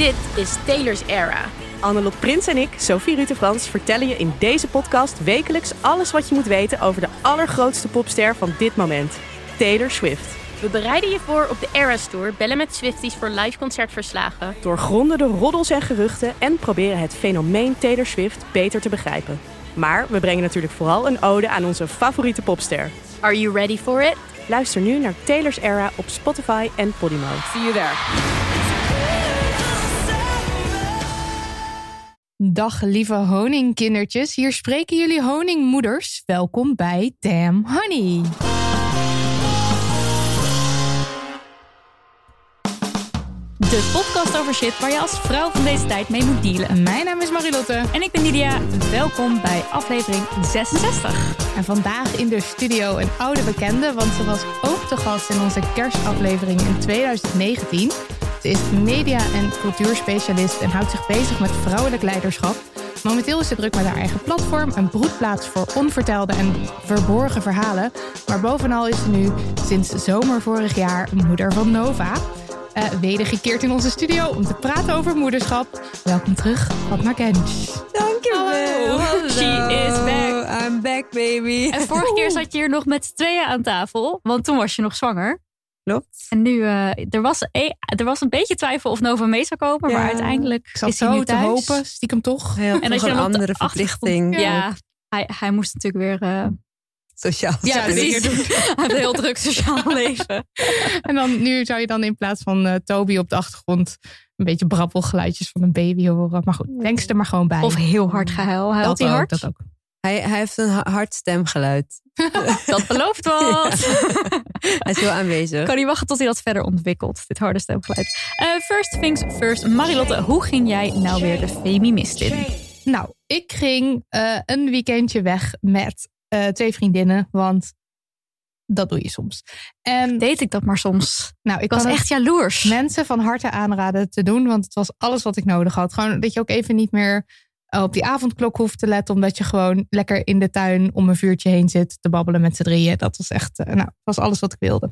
Dit is Taylor's Era. Annelot Prins en ik, Sophie Rutte-Frans, vertellen je in deze podcast wekelijks alles wat je moet weten over de allergrootste popster van dit moment, Taylor Swift. We bereiden je voor op de Eras Tour, bellen met Swifties voor live concertverslagen. Doorgronden de roddels en geruchten en proberen het fenomeen Taylor Swift beter te begrijpen. Maar we brengen natuurlijk vooral een ode aan onze favoriete popster. Are you ready for it? Luister nu naar Taylor's Era op Spotify en Podimo. See you there. Dag lieve honingkindertjes, hier spreken jullie honingmoeders. Welkom bij Damn Honey. De podcast over shit waar je als vrouw van deze tijd mee moet dealen. Mijn naam is Marilotte En ik ben Lydia. Welkom bij aflevering 66. en vandaag in de studio een oude bekende, want ze was ook te gast in onze kerstaflevering in 2019. Ze is media- en cultuurspecialist en houdt zich bezig met vrouwelijk leiderschap. Momenteel is ze druk met haar eigen platform, een broedplaats voor onvertelde en verborgen verhalen. Maar bovenal is ze nu sinds zomer vorig jaar moeder van Nova. Eh wedergekeerd in onze studio om te praten over moederschap. Welkom terug, Fatma Gensch. Dankjewel. Hallo. She is back. I'm back, baby. En vorige keer zat je hier nog met z'n tweeën aan tafel, want toen was je nog zwanger. Klopt. En nu, eh, er, was e- er was een beetje twijfel of Nova mee zou komen, maar uiteindelijk Ik zat is hij nu te thuis. hopen, stiekem toch. Hij had En je een andere verplichting. Ja, hij, hij moest natuurlijk weer... eh, Sociaal. ja, precies. doen. Hij heeft een heel druk sociaal leven. En dan, nu zou je dan in plaats van eh, Toby op de achtergrond een beetje brabbelgeluidjes van een baby horen. Maar goed, denk ze er maar gewoon bij. Of heel hard gehuil. Huilt dat hij hard? dat ook. Hij, hij heeft een ha- hard stemgeluid. Dat belooft wat. Hij is heel aanwezig. kan niet wachten tot hij dat verder ontwikkelt, dit harde stemgeluid. Eh, first things first. Marilotte, hoe ging jij nou weer de Femimist in? Nou, ik ging eh, een weekendje weg met eh, twee vriendinnen, want dat doe je soms. En Deed ik dat maar soms. nou, ik was echt jaloers. mensen van harte aanraden te doen, want het was alles wat ik nodig had. Gewoon dat je ook even niet meer op die avondklok hoeft te letten, omdat je gewoon lekker in de tuin om een vuurtje heen zit te babbelen met z'n drieën. Dat was echt, eh, nou, was alles wat ik wilde.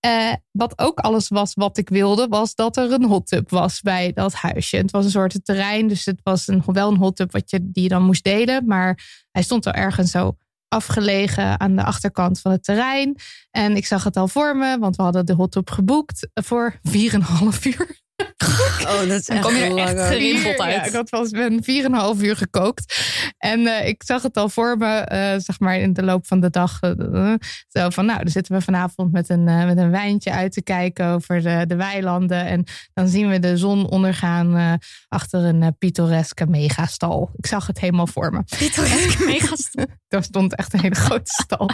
Eh, wat ook alles was wat ik wilde, was dat er een hot tub was bij dat huisje. Het was een soort terrein, dus het was een, wel een hot tub wat je, die je dan moest delen. Maar hij stond er ergens zo afgelegen aan de achterkant van het terrein. En ik zag het al voor me, want we hadden de hot tub geboekt voor 4,5 uur. Oh, dat is Dan kom je er echt gerimpeld uit. Ja, ik had wel eens een 4,5 uur gekookt. En eh, ik zag het al voor me, eh, zeg maar in de loop van de dag. eh, zo van, nou, dan zitten we vanavond met een, met een wijntje uit te kijken over de, de weilanden. En dan zien we de zon ondergaan eh, achter een pittoreske megastal. Ik zag het helemaal voor me. Pittoresk mega Daar stond echt een hele grote stal.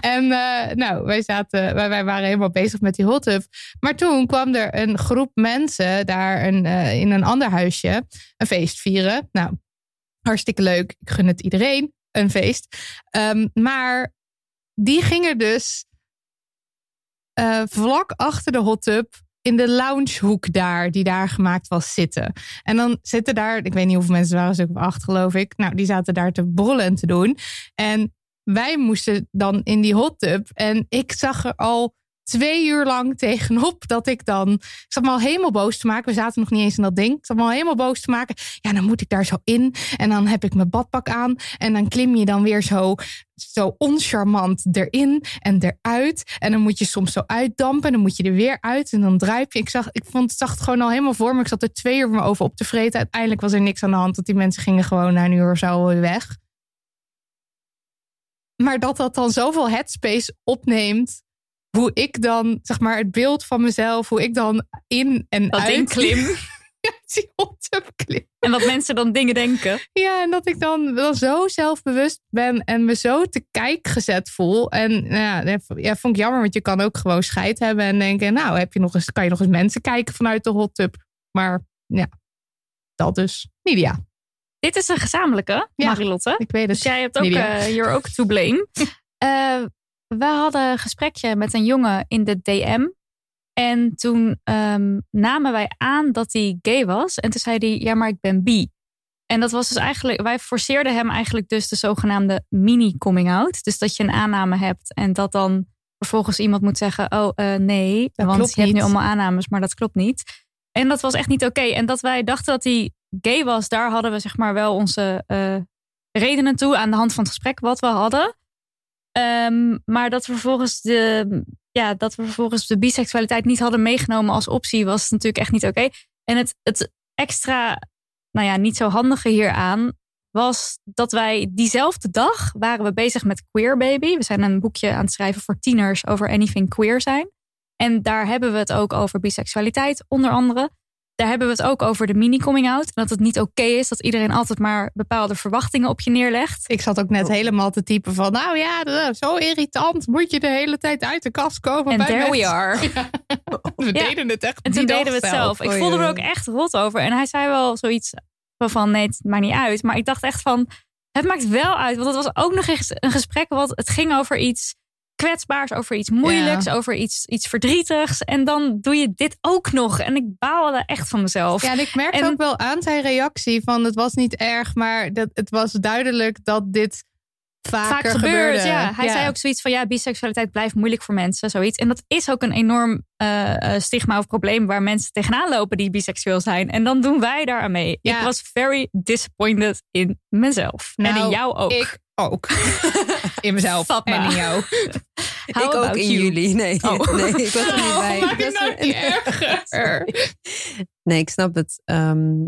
en eh, nou, wij, zaten, wij, wij waren helemaal bezig met die hot tub. Maar toen kwam er een groep mensen daar een, eh, in een ander huisje een feest vieren. Nou, hartstikke leuk. Ik gun het iedereen, een feest. Ehm, maar die gingen dus eh, vlak achter de hot tub in de loungehoek daar, die daar gemaakt was, zitten. En dan zitten daar, ik weet niet hoeveel mensen waren, stuk of acht geloof ik. Nou, die zaten daar te brullen en te doen. En wij moesten dan in die hot tub. En ik zag er al twee uur lang tegenop dat ik dan... Ik zat me al helemaal boos te maken. We zaten nog niet eens in dat ding. Ik zat me al helemaal boos te maken. Ja, dan moet ik daar zo in. En dan heb ik mijn badpak aan. En dan klim je dan weer zo, zo oncharmant erin en eruit. En dan moet je soms zo uitdampen. En dan moet je er weer uit. En dan druip je. Ik, zag, ik vond, zag het gewoon al helemaal voor me. Ik zat er twee uur me over op te vreten. Uiteindelijk was er niks aan de hand. Want die mensen gingen gewoon na een uur of zo weer weg. Maar dat dat dan zoveel headspace opneemt hoe ik dan, zeg maar, het beeld van mezelf, hoe ik dan in en Dat uit klim. Ja, die hot tub clip. En wat mensen dan dingen denken. Ja, en dat ik dan wel zo zelfbewust ben en me zo te kijk gezet voel. En nou ja, ja, vond ik jammer, want je kan ook gewoon scheid hebben en denken, nou, heb je nog eens, kan je nog eens mensen kijken vanuit de hot tub. Maar ja, dat dus. Nidia, Dit is een gezamenlijke, Ja. Marilotte. ik weet het. Dus jij hebt ook hier ook to blame. Eh, we hadden een gesprekje met een jongen in de DM. En toen ehm, namen wij aan dat hij gay was. En toen zei hij, ja, maar ik ben bi. En dat was dus eigenlijk, wij forceerden hem eigenlijk dus de zogenaamde mini-coming out. Dus dat je een aanname hebt en dat dan vervolgens iemand moet zeggen, oh eh, nee, Dat want je hebt nu allemaal aannames, maar dat klopt niet. En dat was echt niet oké. En dat wij dachten dat hij gay was, daar hadden we zeg maar wel onze eh, redenen toe aan de hand van het gesprek wat we hadden. Ehm, maar dat we vervolgens de, ja, dat we vervolgens de biseksualiteit niet hadden meegenomen als optie, was natuurlijk echt niet oké. En het, het extra, nou ja, niet zo handige hieraan was dat wij diezelfde dag waren we bezig met Queer Baby. We zijn een boekje aan het schrijven voor tieners over anything queer zijn. En daar hebben we het ook over biseksualiteit, onder andere. Daar hebben we het ook over de mini-coming-out. Dat het niet oké is dat iedereen altijd maar bepaalde verwachtingen op je neerlegt. Ik zat ook net helemaal te typen van, nou ja, zo irritant. Moet je de hele tijd uit de kast komen? En bij there we are. We Ja. deden het echt En toen die deden we het zelf. Ik voelde me er ook echt rot over. En hij zei wel zoiets van, nee, het maakt niet uit. Maar ik dacht echt van, het maakt wel uit. Want het was ook nog eens een gesprek wat het ging over iets kwetsbaars, over iets moeilijks, over iets, iets verdrietigs. En dan doe je dit ook nog. En ik baalde echt van mezelf. Ja, en ik merkte En- ook wel aan zijn reactie van het was niet erg, maar dat, het was duidelijk dat dit vaker Vaak gebeurt, gebeurde. ja. Hij zei ook zoiets van, ja, biseksualiteit blijft moeilijk voor mensen, zoiets. En dat is ook een enorm eh, eh, stigma of probleem waar mensen tegenaan lopen die biseksueel zijn. En dan doen wij daar aan mee. Ja. Ik was very disappointed in mezelf. en in Nou, jou ook. Ik ook. In mezelf en in jou. How ik ook in you? jullie. Nee, Oh. nee, ik was er niet Oh, bij. maak Ik het was nou er- niet erger. Nee, ik snap het. Ehm,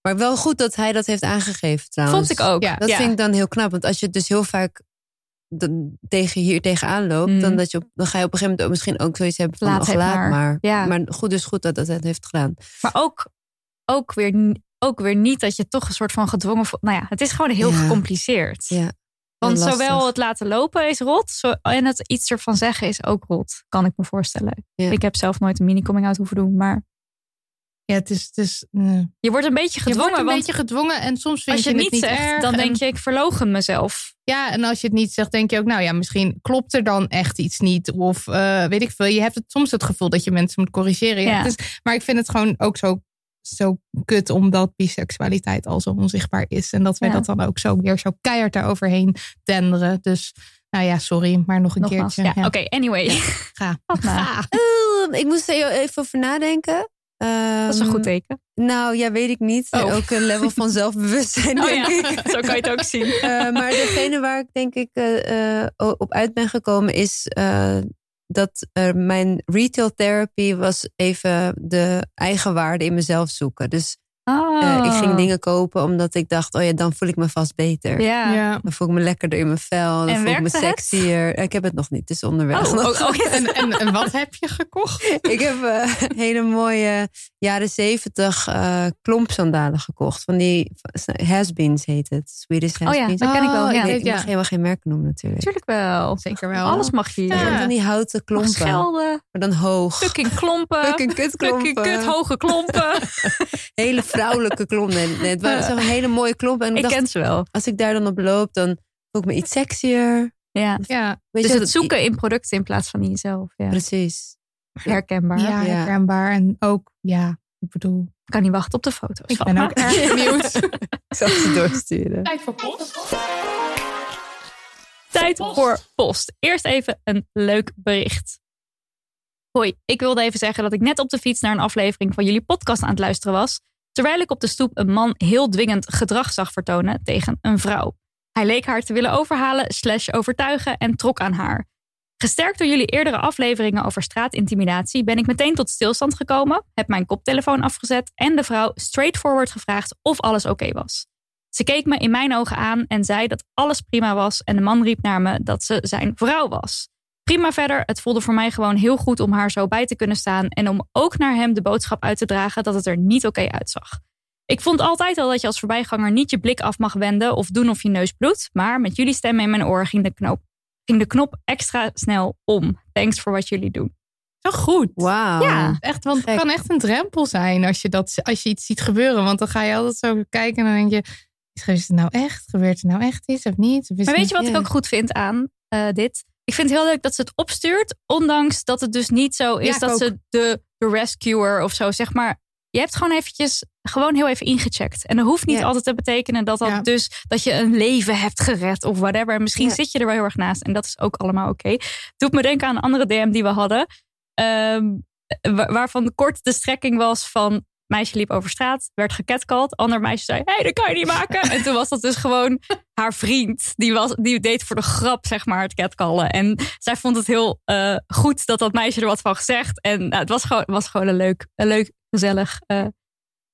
maar wel goed dat hij dat heeft aangegeven trouwens. Vond ik ook. Ja. Dat Ja. vind ik dan heel knap. Want als je het dus heel vaak dan tegen hier tegenaan loopt, dan, dat je op, dan ga je op een gegeven moment ook misschien ook zoiets hebben van Laat laat, maar. maar. Ja. Maar goed, dus goed dat dat het heeft gedaan. Maar ook, ook, weer, ook weer niet dat je toch een soort van gedwongen... Nou ja, het is gewoon heel Ja. gecompliceerd. Ja. Want Lastig. zowel het laten lopen is rot, zo, en het iets ervan zeggen is ook rot. Kan ik me voorstellen. Ja. Ik heb zelf nooit een mini-coming-out hoeven doen, maar... Ja, het is, het is nee. Je wordt een beetje je gedwongen. wordt een beetje gedwongen en soms vind als je het niet zegt, erg. dan en- denk je, ik verlogen mezelf. Ja, en als je het niet zegt, denk je ook, nou ja, misschien klopt er dan echt iets niet. Of eh, weet ik veel. Je hebt het, soms het gevoel dat je mensen moet corrigeren. Ja, Ja. het is- maar ik vind het gewoon ook zo, zo kut omdat biseksualiteit al zo onzichtbaar is. En dat wij Ja. dat dan ook zo weer zo keihard daaroverheen tenderen. Dus nou ja, sorry, maar nog een Nogmaals. keertje. Ja, Ja. Oké, anyway. Ga. Ga. Ehm, ik moest er even over nadenken. Dat is een goed teken. Nou, ja, weet ik niet. Oh. Ook een level van zelfbewustzijn, Oh denk ja, ik. zo kan je het ook zien. Eh, maar degene waar ik denk ik eh, eh, op uit ben gekomen is dat eh, mijn retail therapy was even de eigenwaarde in mezelf zoeken. Dus eh, ik ging dingen kopen omdat ik dacht, oh ja, dan voel ik me vast beter. Ja. Ja. Dan voel ik me lekkerder in mijn vel. Dan En voel ik me het? sexier. Ik heb het nog niet, het is onderweg. Oh, oh, oh, En, en, en wat heb je gekocht? Ik heb eh, hele mooie jaren zeventig eh klompsandalen gekocht. Van die has-beens heet het. Swedish Oh ja, has-beens. dat ken ik wel. Oh, Ja. Ik, ik mag ja. helemaal geen merk noemen natuurlijk. Natuurlijk wel. Zeker wel. Alles mag je hier. Ja. Van die houten klompen. schelden. Maar dan hoog. Fucking klompen. Fucking kutklompen. Fucking kut hoge klompen. Hele vrouwelijke klompen. Het waren zo'n hele mooie klompen. En ik, ik dacht, ken ze wel. als ik daar dan op loop, dan voel ik me iets sexier. Ja. Ja, Weet Dus je, het dat- zoeken in producten in plaats van in jezelf. Ja. Precies. Herkenbaar. ja, Ja. herkenbaar. En ook, ja, ik bedoel, Ik kan niet wachten op de foto's. ik van ben me. ook erg benieuwd. Ik zal ze doorsturen. Tijd voor post. Tijd voor post. Eerst even een leuk bericht. Hoi, ik wilde even zeggen dat ik net op de fiets naar een aflevering van jullie podcast aan het luisteren was. Terwijl ik op de stoep een man heel dwingend gedrag zag vertonen tegen een vrouw. Hij leek haar te willen overhalen, slash overtuigen en trok aan haar. Gesterkt door jullie eerdere afleveringen over straatintimidatie ben ik meteen tot stilstand gekomen, heb mijn koptelefoon afgezet en de vrouw straightforward gevraagd of alles oké was. Ze keek me in mijn ogen aan en zei dat alles prima was en de man riep naar me dat ze zijn vrouw was. Prima verder. Het voelde voor mij gewoon heel goed om haar zo bij te kunnen staan. En om ook naar hem de boodschap uit te dragen dat het er niet oké uitzag. Ik vond altijd al dat je als voorbijganger niet je blik af mag wenden of doen of je neus bloedt. Maar met jullie stem in mijn oor ging de, knop, ging de knop extra snel om. Thanks voor wat jullie doen. Zo goed. Wauw. Ja, echt, want het kan echt een drempel zijn als je, dat, als je iets ziet gebeuren. Want dan ga je altijd zo kijken en dan denk je, is het nou echt? Gebeurt er nou echt iets of niet? Of Maar weet je wat ik ook goed vind aan eh, dit? Ik vind het heel leuk dat ze het opstuurt, ondanks dat het dus niet zo is Ja, dat ook. ze de, de rescuer of zo, zeg maar. Je hebt gewoon eventjes, gewoon heel even ingecheckt. En dat hoeft niet Ja. altijd te betekenen dat dat Ja. dus, dat je een leven hebt gered of whatever. Misschien zit je er wel heel erg naast en dat is ook allemaal oké. Doet me denken aan een andere DM die we hadden. ehm, wa- waarvan kort de strekking was van meisje liep over straat, werd gecatcalled. Ander meisje zei, hé, hey, dat kan je niet maken. En toen was dat dus gewoon haar vriend. Die, was, die deed voor de grap, zeg maar, het catcallen. En zij vond het heel eh, goed dat dat meisje er wat van gezegd. En nou, het was gewoon, was gewoon een leuk, een leuk gezellig eh,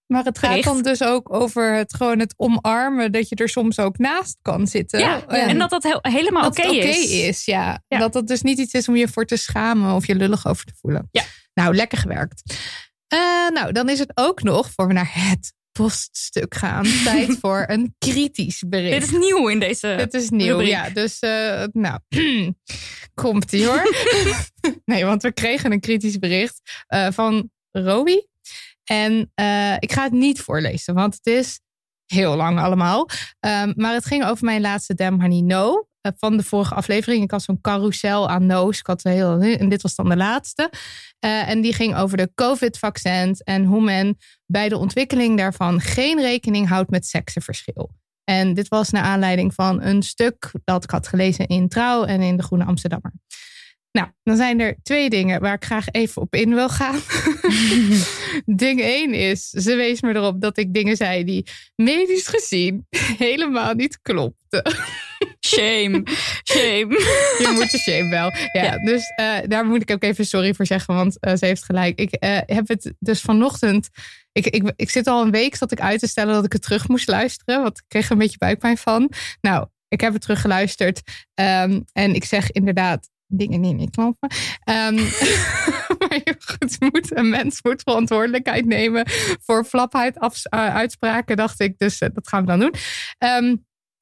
Maar het gaat dan dus ook over het gewoon het omarmen dat je er soms ook naast kan zitten. Ja, en dat dat helemaal oké het is. is. Ja. Ja. Dat dat dus niet iets is om je voor te schamen of je lullig over te voelen. Ja. Nou, lekker gewerkt. Eh, nou, dan is het ook nog, voor we naar het poststuk gaan, tijd voor een kritisch bericht. Dit is nieuw in deze Dit is nieuw, rubriek. ja. Dus, eh, nou, komt ie hoor. nee, want we kregen een kritisch bericht eh, van Roby. En ik ga het niet voorlezen, want het is heel lang allemaal. Ehm, maar het ging over mijn laatste Damn Honey No. Eh, van de vorige aflevering. Ik had zo'n carousel aan no's. Ik had heel, en dit was dan de laatste. Eh, en die ging over de COVID-vaccins en hoe men bij de ontwikkeling daarvan geen rekening houdt met seksenverschil. En dit was naar aanleiding van een stuk dat ik had gelezen in Trouw en in de Groene Amsterdammer. Nou, dan zijn er twee dingen waar ik graag even op in wil gaan. Ding één is, ze wees me erop dat ik dingen zei die medisch gezien helemaal niet klopten. Shame, shame. Je moet de shame wel. Ja, Ja. dus eh, daar moet ik ook even sorry voor zeggen, want eh, ze heeft gelijk. Ik eh, heb het dus vanochtend. Ik, ik, ik zit al een week zat ik uit te stellen dat ik het terug moest luisteren, want ik kreeg er een beetje buikpijn van. Nou, ik heb het teruggeluisterd ehm, en ik zeg inderdaad dingen niet kloppen. Ehm, maar je goed, moet, een mens moet verantwoordelijkheid nemen voor flapheid eh, uitspraken, dacht ik. Dus dat gaan we dan doen. Ehm,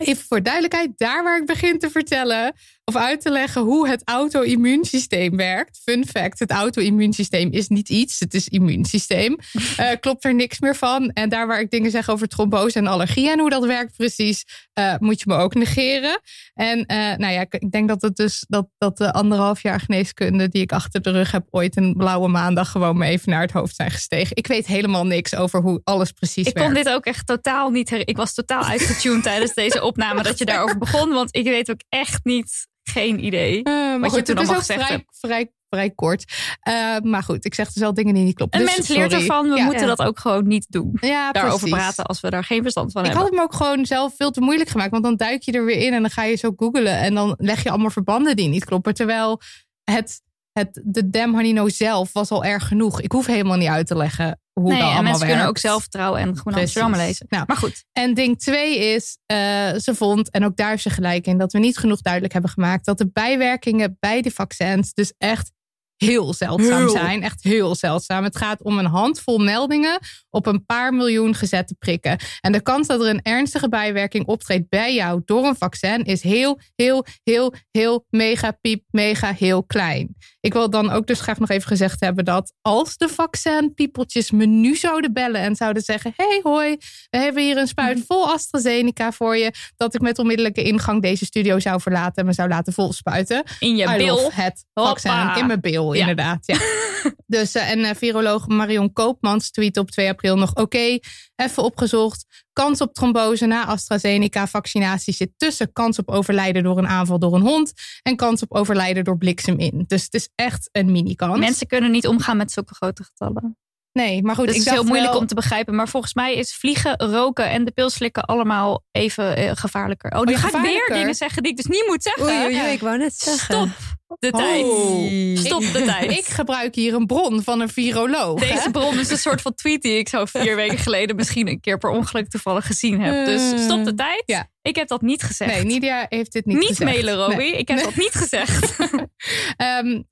Even voor duidelijkheid, daar waar ik begin te vertellen of uit te leggen hoe het auto-immuunsysteem werkt. Fun fact: het auto-immuunsysteem is niet iets, het is immuunsysteem. Eh, klopt er niks meer van. En daar waar ik dingen zeg over trombose en allergie en hoe dat werkt precies, eh, moet je me ook negeren. En eh, nou ja, ik, ik denk dat het dus dat, dat de anderhalf jaar geneeskunde die ik achter de rug heb, ooit een blauwe maandag gewoon me even naar het hoofd zijn gestegen. Ik weet helemaal niks over hoe alles precies Ik werkt. kon dit ook echt totaal niet. her- Ik was totaal uitgetuned tijdens deze opname dat je daarover begon. Want ik weet ook echt niet, geen idee. Maar Wat je goed, toen het is allemaal gezegd vrij, hebt. vrij, vrij kort. Eh, maar goed, ik zeg dus wel dingen die niet kloppen. Een Dus mens leert sorry. ervan. We Ja. moeten dat ook gewoon niet doen. Ja, Daarover precies. praten als we daar geen verstand van Ik hebben. had het me ook gewoon zelf veel te moeilijk gemaakt. Want dan duik je er weer in en dan ga je zo googelen. En dan leg je allemaal verbanden die niet kloppen. Terwijl het, het, de Damn Honey No zelf was al erg genoeg. Ik hoef helemaal niet uit te leggen hoe nee, dat en allemaal mensen werkt. kunnen ook zelf trouw en gewoon Precies. Amsterdam lezen. Nou, Maar goed, En ding twee is, eh, ze vond, en ook daar heeft ze gelijk in, dat we niet genoeg duidelijk hebben gemaakt dat de bijwerkingen bij de vaccins dus echt heel zeldzaam Heel. zijn. Echt heel zeldzaam. Het gaat om een handvol meldingen op een paar miljoen gezette prikken. En de kans dat er een ernstige bijwerking optreedt bij jou door een vaccin is heel, heel, heel, heel mega piep, mega heel klein. Ik wil dan ook dus graag nog even gezegd hebben dat als de vaccinpiepeltjes me nu zouden bellen en zouden zeggen: Hey hoi, we hebben hier een spuit vol AstraZeneca voor je. Dat ik met onmiddellijke ingang deze studio zou verlaten en me zou laten volspuiten. in je I bil. het vaccin Hoppa. in mijn bil, Ja. inderdaad. Ja. dus, eh, en eh, viroloog Marion Koopmans tweet op 2 april nog: Oké, even opgezocht. Kans op trombose na AstraZeneca-vaccinatie zit tussen kans op overlijden door een aanval door een hond en kans op overlijden door bliksem in. Dus het is echt een mini-kans. Mensen kunnen niet omgaan met zulke grote getallen. Nee, maar goed, Dus ik het is heel moeilijk wel- om te begrijpen. Maar volgens mij is vliegen, roken en de pil slikken allemaal even eh, gevaarlijker. Oh, nu ja, ga ik weer dingen zeggen die ik dus niet moet zeggen. Oei, oei, oei, ik wou net zeggen. Stop de tijd. Oh. Stop de tijd. Ik gebruik hier een bron van een viroloog. hè? Deze bron is een soort van tweet die ik zo vier weken geleden misschien een keer per ongeluk toevallig gezien heb. Dus stop de tijd. Ja. Ik heb dat niet gezegd. Nee, Nidia heeft dit niet, niet gezegd. mailen, Roby. Nee. Ik heb dat niet gezegd. Ehm,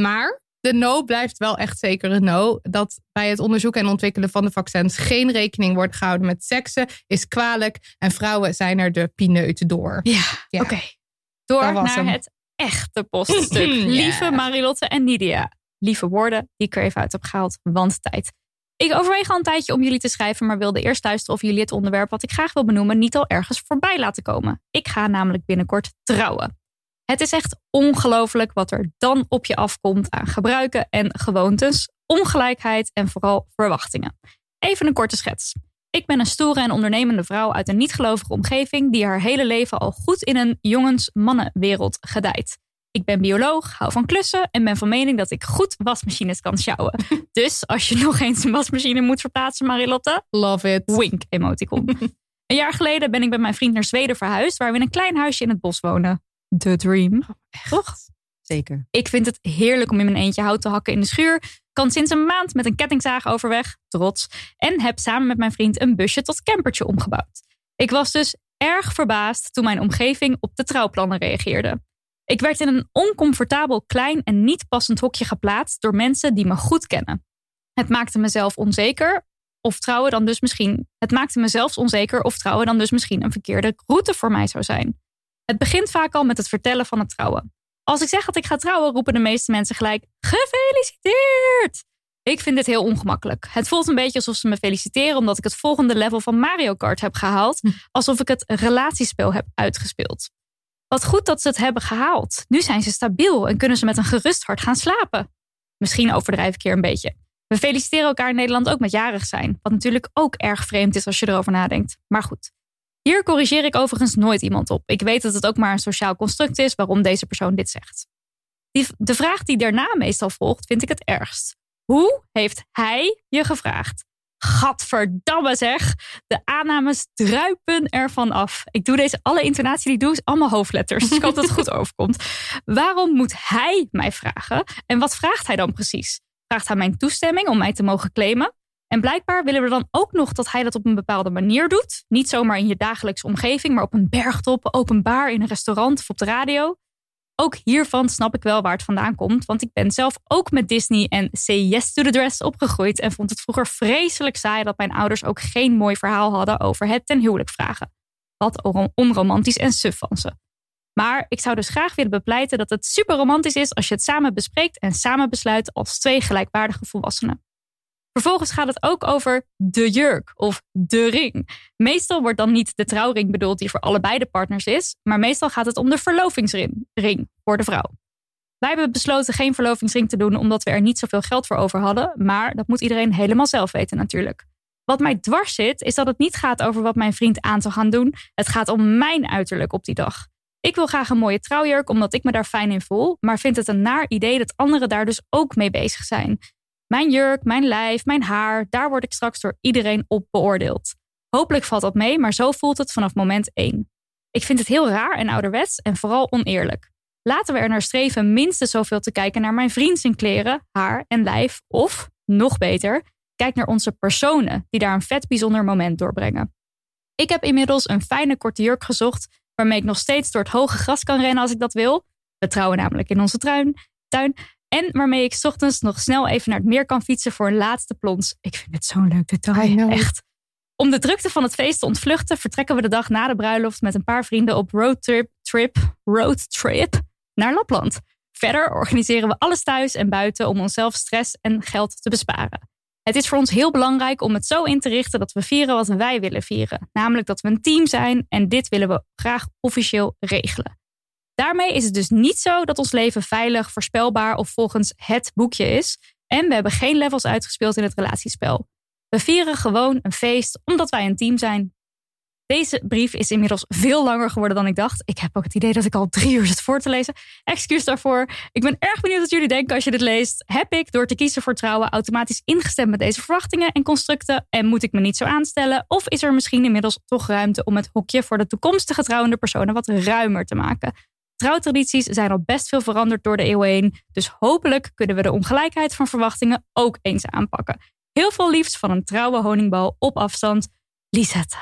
maar de no blijft wel echt zeker een no. Dat bij het onderzoeken en ontwikkelen van de vaccins geen rekening wordt gehouden met seksen, is kwalijk. En vrouwen zijn er de pineuten door. Ja, Ja. oké. Door naar hem. het echte poststuk. Ja. Lieve Marilotte en Nidia. Lieve woorden die ik er even uit heb gehaald, want tijd. Ik overweeg al een tijdje om jullie te schrijven, maar wilde eerst luisteren of jullie het onderwerp wat ik graag wil benoemen niet al ergens voorbij laten komen. Ik ga namelijk binnenkort trouwen. Het is echt ongelooflijk wat er dan op je afkomt aan gebruiken en gewoontes, ongelijkheid en vooral verwachtingen. Even een korte schets. Ik ben een stoere en ondernemende vrouw uit een niet-gelovige omgeving die haar hele leven al goed in een jongens-mannenwereld gedijt. Ik ben bioloog, hou van klussen en ben van mening dat ik goed wasmachines kan sjouwen. dus als je nog eens een wasmachine moet verplaatsen, Marilotte, Love it. wink emoticon. een jaar geleden ben ik met mijn vriend naar Zweden verhuisd, waar we in een klein huisje in het bos wonen. The dream. Toch? Zeker. Ik vind het heerlijk om in mijn eentje hout te hakken in de schuur. Kan sinds een maand met een kettingzaag overweg. Trots. En heb samen met mijn vriend een busje tot campertje omgebouwd. Ik was dus erg verbaasd toen mijn omgeving op de trouwplannen reageerde. Ik werd in een oncomfortabel klein en niet passend hokje geplaatst door mensen die me goed kennen. Het maakte mezelf onzeker of trouwen dan dus misschien. Het maakte me zelfs onzeker of trouwen dan dus misschien een verkeerde route voor mij zou zijn. Het begint vaak al met het vertellen van het trouwen. Als ik zeg dat ik ga trouwen, roepen de meeste mensen gelijk: Gefeliciteerd! Ik vind dit heel ongemakkelijk. Het voelt een beetje alsof ze me feliciteren omdat ik het volgende level van Mario Kart heb gehaald. Alsof ik het relatiespel heb uitgespeeld. Wat goed dat ze het hebben gehaald. Nu zijn ze stabiel en kunnen ze met een gerust hart gaan slapen. Misschien overdrijf ik hier een beetje. We feliciteren elkaar in Nederland ook met jarig zijn. Wat natuurlijk ook erg vreemd is als je erover nadenkt. Maar goed. Hier corrigeer ik overigens nooit iemand op. Ik weet dat het ook maar een sociaal construct is waarom deze persoon dit zegt. Die, de vraag die daarna meestal volgt, vind ik het ergst. Hoe heeft hij je gevraagd? Gadverdamme zeg. De aannames druipen ervan af. Ik doe deze, alle intonatie die ik doe is allemaal hoofdletters. Dus ik hoop dat het goed overkomt. Waarom moet hij mij vragen? En wat vraagt hij dan precies? Vraagt hij mijn toestemming om mij te mogen claimen? En blijkbaar willen we dan ook nog dat hij dat op een bepaalde manier doet. Niet zomaar in je dagelijkse omgeving, maar op een bergtop, openbaar, in een restaurant of op de radio. Ook hiervan snap ik wel waar het vandaan komt, want ik ben zelf ook met Disney en Say Yes to the Dress opgegroeid en vond het vroeger vreselijk saai dat mijn ouders ook geen mooi verhaal hadden over het ten huwelijk vragen. Wat on- onromantisch en suf van ze. Maar ik zou dus graag willen bepleiten dat het super romantisch is als je het samen bespreekt en samen besluit als twee gelijkwaardige volwassenen. Vervolgens gaat het ook over de jurk of de ring. Meestal wordt dan niet de trouwring bedoeld die voor allebei de partners is, maar meestal gaat het om de verlovingsring ring voor de vrouw. Wij hebben besloten geen verlovingsring te doen omdat we er niet zoveel geld voor over hadden, maar dat moet iedereen helemaal zelf weten natuurlijk. Wat mij dwars zit, is dat het niet gaat over wat mijn vriend aan zou gaan doen. Het gaat om mijn uiterlijk op die dag. Ik wil graag een mooie trouwjurk omdat ik me daar fijn in voel, maar vind het een naar idee dat anderen daar dus ook mee bezig zijn. Mijn jurk, mijn lijf, mijn haar, daar word ik straks door iedereen op beoordeeld. Hopelijk valt dat mee, maar zo voelt het vanaf moment één. Ik vind het heel raar en ouderwets en vooral oneerlijk. Laten we er naar streven minstens zoveel te kijken naar mijn vriend zijn kleren, haar en lijf. Of, nog beter, kijk naar onze personen die daar een vet bijzonder moment doorbrengen. Ik heb inmiddels een fijne korte jurk gezocht waarmee ik nog steeds door het hoge gras kan rennen als ik dat wil. We trouwen namelijk in onze tuin. tuin en waarmee ik 's ochtends nog snel even naar het meer kan fietsen voor een laatste plons. Ik vind het zo'n leuk detail. Echt. Om de drukte van het feest te ontvluchten, vertrekken we de dag na de bruiloft met een paar vrienden op roadtrip trip, roadtrip naar Lapland. Verder organiseren we alles thuis en buiten om onszelf stress en geld te besparen. Het is voor ons heel belangrijk om het zo in te richten dat we vieren wat wij willen vieren. Namelijk dat we een team zijn en dit willen we graag officieel regelen. Daarmee is het dus niet zo dat ons leven veilig, voorspelbaar of volgens het boekje is. En we hebben geen levels uitgespeeld in het relatiespel. We vieren gewoon een feest omdat wij een team zijn. Deze brief is inmiddels veel langer geworden dan ik dacht. Ik heb ook het idee dat ik al drie uur zit voor te lezen. Excuus daarvoor. Ik ben erg benieuwd wat jullie denken als je dit leest. Heb ik door te kiezen voor trouwen automatisch ingestemd met deze verwachtingen en constructen? En moet ik me niet zo aanstellen? Of is er misschien inmiddels toch ruimte om het hokje voor de toekomstige trouwende personen wat ruimer te maken? Trouwtradities zijn al best veel veranderd door de eeuwen heen. Dus hopelijk kunnen we de ongelijkheid van verwachtingen ook eens aanpakken. Heel veel liefs van een trouwe honingbal op afstand. Lisette.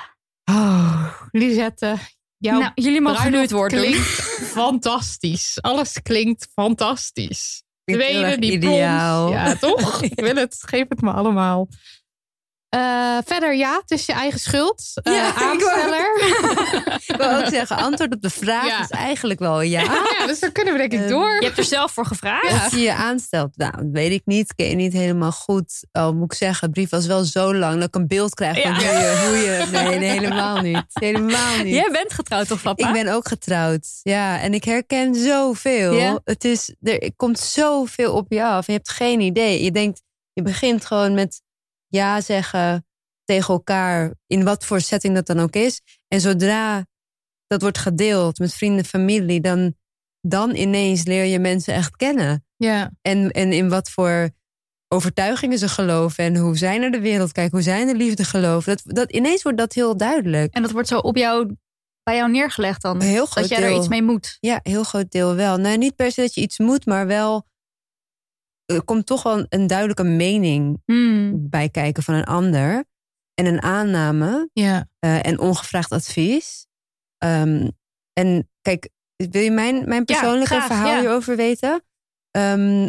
Oh, Lisette. Jouw nou, jullie mogen nu het woord doen. klinkt fantastisch. Alles klinkt fantastisch. Tweede, die ideaal. Ja, toch? Ik wil het. Geef het me allemaal. Eh, verder ja, het is je eigen schuld. Eh, Ja, aansteller. Ik wil ook zeggen, antwoord op de vraag Ja. is eigenlijk wel ja. ja, dus dan kunnen we denk ik Ehm, door. Je hebt er zelf voor gevraagd. Als je je aanstelt, nou, dat weet ik niet. Ken je niet helemaal goed. Oh, moet ik zeggen, de brief was wel zo lang dat ik een beeld krijg van Ja. hoe, je, hoe je... Nee, nee, helemaal niet. Helemaal niet. Jij bent getrouwd toch, papa? Ik ben ook getrouwd. Ja, en ik herken zoveel. Ja. Het is, er komt zoveel op je af. Je hebt geen idee. Je denkt, je begint gewoon met ja zeggen tegen elkaar, in wat voor setting dat dan ook is. En zodra dat wordt gedeeld met vrienden, familie, dan, dan ineens leer je mensen echt kennen. Ja, En, en in wat voor overtuigingen ze geloven en hoe zij naar de wereld kijken, hoe zij de liefde geloven. Dat, dat, ineens wordt dat heel duidelijk. En dat wordt zo op jou, bij jou neergelegd dan? Heel groot dat jij er iets mee moet. Ja, heel groot deel wel. Nou, niet per se dat je iets moet, maar wel. Er komt toch wel een duidelijke mening Hmm. bij kijken van een ander. En een aanname ja. eh, en ongevraagd advies. Ehm, en kijk, wil je mijn, mijn persoonlijke graag, verhaal ja. hierover weten? Ehm,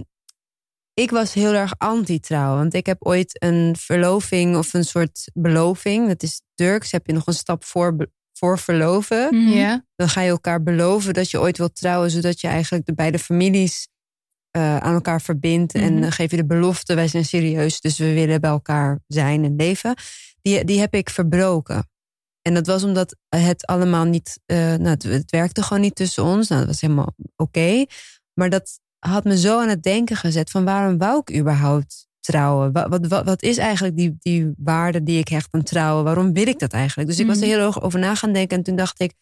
ik was heel erg anti-trouw. Want ik heb ooit een verloving of een soort beloving. Dat is Turks. Heb je nog een stap voor, voor verloven Mhm. dan ga je elkaar beloven dat je ooit wilt trouwen, zodat je eigenlijk de beide families eh, aan elkaar verbindt. En Mhm. dan geef je de belofte, wij zijn serieus, dus we willen bij elkaar zijn en leven. Die, die heb ik verbroken. En dat was omdat het allemaal niet, eh, nou, het, het werkte gewoon niet tussen ons. Nou, dat was helemaal oké. Maar dat had me zo aan het denken gezet van waarom wou ik überhaupt trouwen? Wat, wat, wat, wat is eigenlijk die, die waarde die ik hecht aan trouwen? Waarom wil ik dat eigenlijk? Dus ik was er Mhm. heel erg over na gaan denken. En toen dacht ik,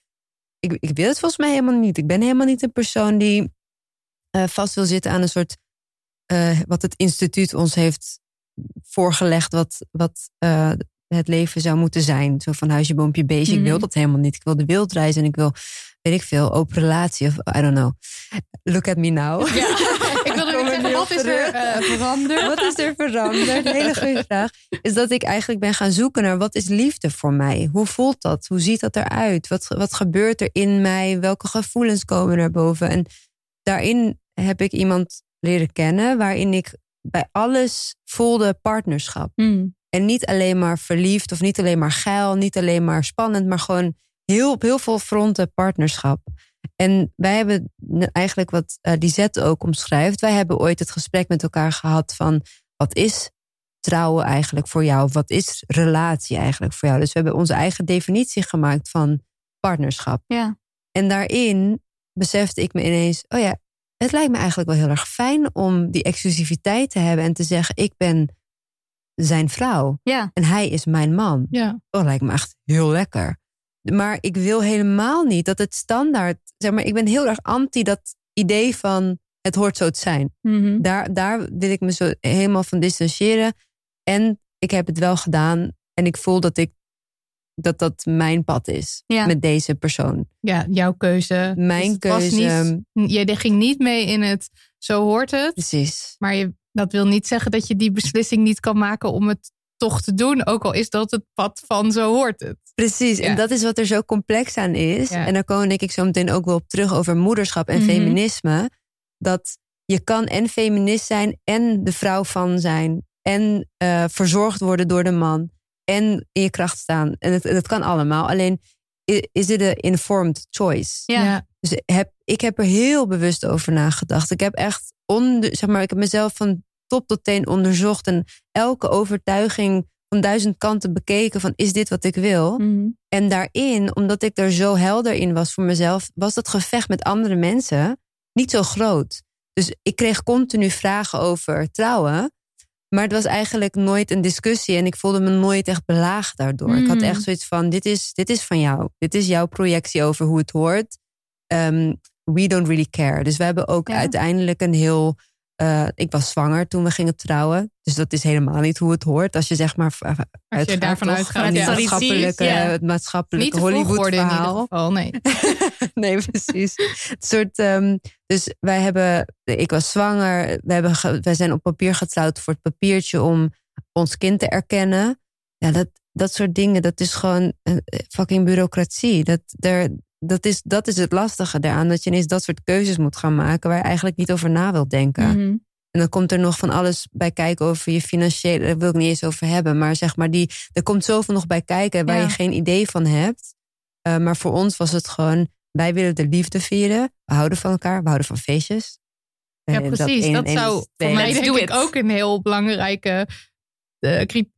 ik, ik wil het volgens mij helemaal niet. Ik ben helemaal niet een persoon die eh, vast wil zitten aan een soort... eh, wat het instituut ons heeft voorgelegd... wat, wat eh, het leven zou moeten zijn. Zo van huisje, boompje, beestje. Ik wil Mhm. dat helemaal niet. Ik wil de wereldreis en ik wil, weet ik veel, open relatie. Of I don't know. Look at me now. Ik wilde Kom net er zeggen, wat is er veranderd? Wat is er veranderd? Hele goede vraag. Is dat ik eigenlijk ben gaan zoeken naar wat is liefde voor mij? Hoe voelt dat? Hoe ziet dat eruit? Wat, wat gebeurt er in mij? Welke gevoelens komen naar boven? En daarin heb ik iemand leren kennen waarin ik bij alles voelde partnerschap. Hmm. En niet alleen maar verliefd of niet alleen maar geil, niet alleen maar spannend, maar gewoon heel, op heel veel fronten partnerschap. En wij hebben eigenlijk wat uh, Lisette ook omschrijft. Wij hebben ooit het gesprek met elkaar gehad van wat is trouwen eigenlijk voor jou? Wat is relatie eigenlijk voor jou? Dus we hebben onze eigen definitie gemaakt van partnerschap. Ja. En daarin besefte ik me ineens, oh ja, het lijkt me eigenlijk wel heel erg fijn om die exclusiviteit te hebben en te zeggen, ik ben zijn vrouw Ja. en hij is mijn man. Ja. Oh, lijkt me echt heel lekker. Maar ik wil helemaal niet dat het standaard, zeg maar, ik ben heel erg anti dat idee van het hoort zo te zijn. Mhm. Daar, daar wil ik me zo helemaal van distancieren. En ik heb het wel gedaan en ik voel dat ik dat dat mijn pad is Ja. met deze persoon. ja, jouw keuze. Mijn Dus keuze. Niet, je ging niet mee in het zo hoort het. Precies. Maar je, dat wil niet zeggen dat je die beslissing niet kan maken om het toch te doen. Ook al is dat het pad van zo hoort het. Precies, Ja. en dat is wat er zo complex aan is. Ja. En daar komen denk ik zo meteen ook wel op terug over moederschap en Mhm. feminisme. Dat je kan en feminist zijn en de vrouw van zijn. En eh, verzorgd worden door de man. En in je kracht staan. En het, het kan allemaal. Alleen is dit een informed choice. Ja. Dus heb, ik heb er heel bewust over nagedacht. Ik heb echt onder, zeg maar, ik heb mezelf van top tot teen onderzocht. En elke overtuiging van duizend kanten bekeken. Van is dit wat ik wil? Mhm. En daarin, omdat ik er zo helder in was voor mezelf, was dat gevecht met andere mensen niet zo groot. Dus ik kreeg continu vragen over trouwen. Maar het was eigenlijk nooit een discussie en ik voelde me nooit echt belaagd daardoor. Ik had Mm. echt zoiets van: dit is, dit is van jou. Dit is jouw projectie over hoe het hoort. Ehm, we don't really care. Dus we hebben ook Ja. uiteindelijk een heel. Eh, ik was zwanger toen we gingen trouwen. Dus dat is helemaal niet hoe het hoort. Als je zeg maar v- uitgaat, daarvan uitgaat, ja. het Tradities, maatschappelijke, ja. het maatschappelijke Hollywood verhaal. geval, nee. nee, precies. Het soort, ehm, dus wij hebben, ik was zwanger. We hebben ge- wij zijn op papier getrouwd voor het papiertje om ons kind te erkennen. Ja, dat, dat soort dingen, dat is gewoon eh, fucking bureaucratie. Dat, er, dat, is, dat is het lastige daaraan. Dat je ineens dat soort keuzes moet gaan maken waar je eigenlijk niet over na wilt denken. Mhm. En dan komt er nog van alles bij kijken over je financiële. Daar wil ik niet eens over hebben. Maar zeg maar, die, er komt zoveel nog bij kijken waar Ja. je geen idee van hebt. Eh, maar voor ons was het gewoon. Wij willen de liefde vieren. We houden van elkaar. We houden van feestjes. Ja, precies. Dat, één zou voor mij denk ik ook een heel belangrijke cri-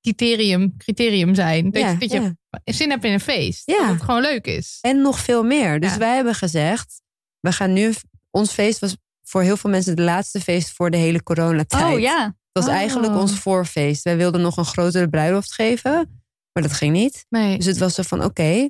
criterium, criterium zijn. Dat, Ja, je, dat je ja. zin hebt in een feest. Ja. Dat het gewoon leuk is. En nog veel meer. Dus wij hebben gezegd. We gaan nu. Ons feest was voor heel veel mensen het laatste feest voor de hele coronatijd. Oh ja. Het was Oh. eigenlijk ons voorfeest. Wij wilden nog een grotere bruiloft geven. Maar dat ging niet. Nee. Dus het was zo van, oké,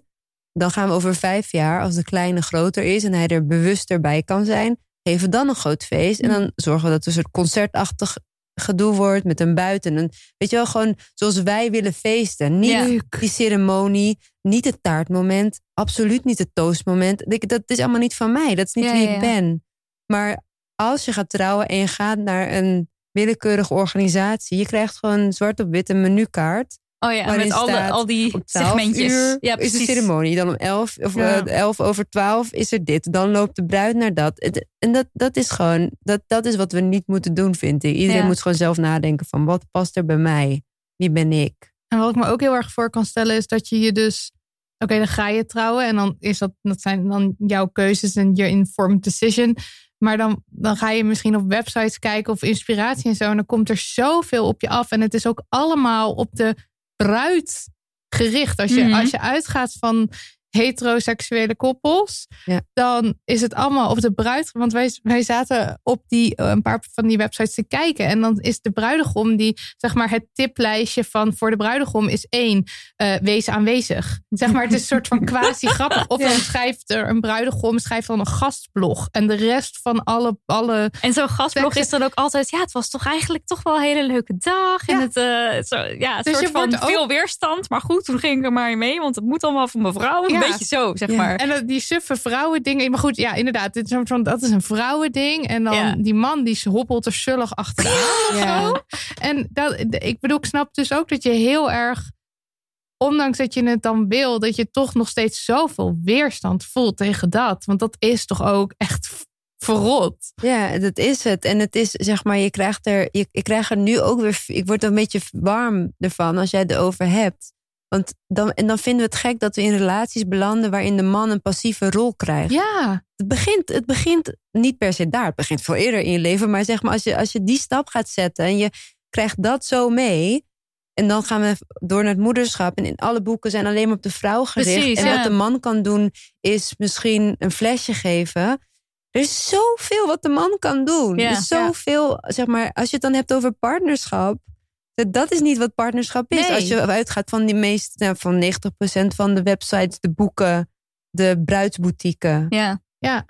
dan gaan we over vijf jaar, als de kleine groter is en hij er bewuster bij kan zijn, geven we dan een groot feest. En dan zorgen we dat het een soort concertachtig gedoe wordt met een buiten. Een, weet je wel, gewoon zoals wij willen feesten. Niet Ja. die ceremonie, niet het taartmoment, absoluut niet het toastmoment. Dat is allemaal niet van mij, dat is niet Ja, wie ja, ik ja. ben. Maar als je gaat trouwen en je gaat naar een willekeurige organisatie, je krijgt gewoon zwart op wit een menukaart. Oh ja, met staat al die Om 12 segmentjes. uur ja, is de ceremonie. Dan om 11 of Ja. eh, 11 over 12 is er dit. Dan loopt de bruid naar dat. Het- En dat, dat is gewoon, dat, dat is wat we niet moeten doen, vind ik. Iedereen Ja. moet gewoon zelf nadenken van wat past er bij mij? Wie ben ik? En wat ik me ook heel erg voor kan stellen is dat je je dus... Oké, dan ga je trouwen en dan is dat, dat zijn dan jouw keuzes en je informed decision. Maar dan, dan ga je misschien op websites kijken of inspiratie en zo. En dan komt er zoveel op je af. En het is ook allemaal op de bruid gericht. Als je, Mhm. als je uitgaat van heteroseksuele koppels, Ja. dan is het allemaal op de bruid. Want wij, wij zaten op die, eh, een paar van die websites te kijken. En dan is de bruidegom die, zeg maar, het tiplijstje van voor de bruidegom is één, eh, wees aanwezig. Zeg maar, het is een soort van quasi grappig. Of dan schrijft er een bruidegom, schrijft dan een gastblog. En de rest van alle, alle En zo'n gastblog is dan ook altijd... Ja, het was toch eigenlijk toch wel een hele leuke dag. En Ja. het, eh, zo, ja, Dus soort je van ook- veel weerstand. Maar goed, toen ging ik er maar mee. Want het moet allemaal van mevrouw. Een Ja. beetje zo, zeg Ja. maar. En dat- die suffe vrouwendingen. Maar goed, ja, inderdaad. Dit is soort- dat is een vrouwending. En dan Ja. die man die hobbelt er zullig achteraan. Ja. zo. En dat, ik bedoel, ik snap dus ook dat je heel erg... Ondanks dat je het dan wil, dat je toch nog steeds zoveel weerstand voelt tegen dat. Want dat is toch ook echt verrot. Ja, dat is het. En het is, zeg maar, je krijgt er, je, ik krijg er nu ook weer, ik word er een beetje warm ervan als jij het erover hebt. Want dan, en dan vinden we het gek dat we in relaties belanden waarin de man een passieve rol krijgt. Ja, Het begint, het begint niet per se daar. Het begint veel eerder in je leven. Maar zeg maar, als je, als je die stap gaat zetten en je krijgt dat zo mee. En dan gaan we door naar het moederschap. En in alle boeken zijn alleen maar op de vrouw gericht. Precies, en ja. wat de man kan doen, is misschien een flesje geven. Er is zoveel wat de man kan doen. Ja. er is zoveel, zeg maar, als je het dan hebt over partnerschap. Dat, dat is niet wat partnerschap is. Nee. Als je uitgaat van die meest, nou, van 90% van de websites, de boeken, de bruidsboutieken. Ja. Ja.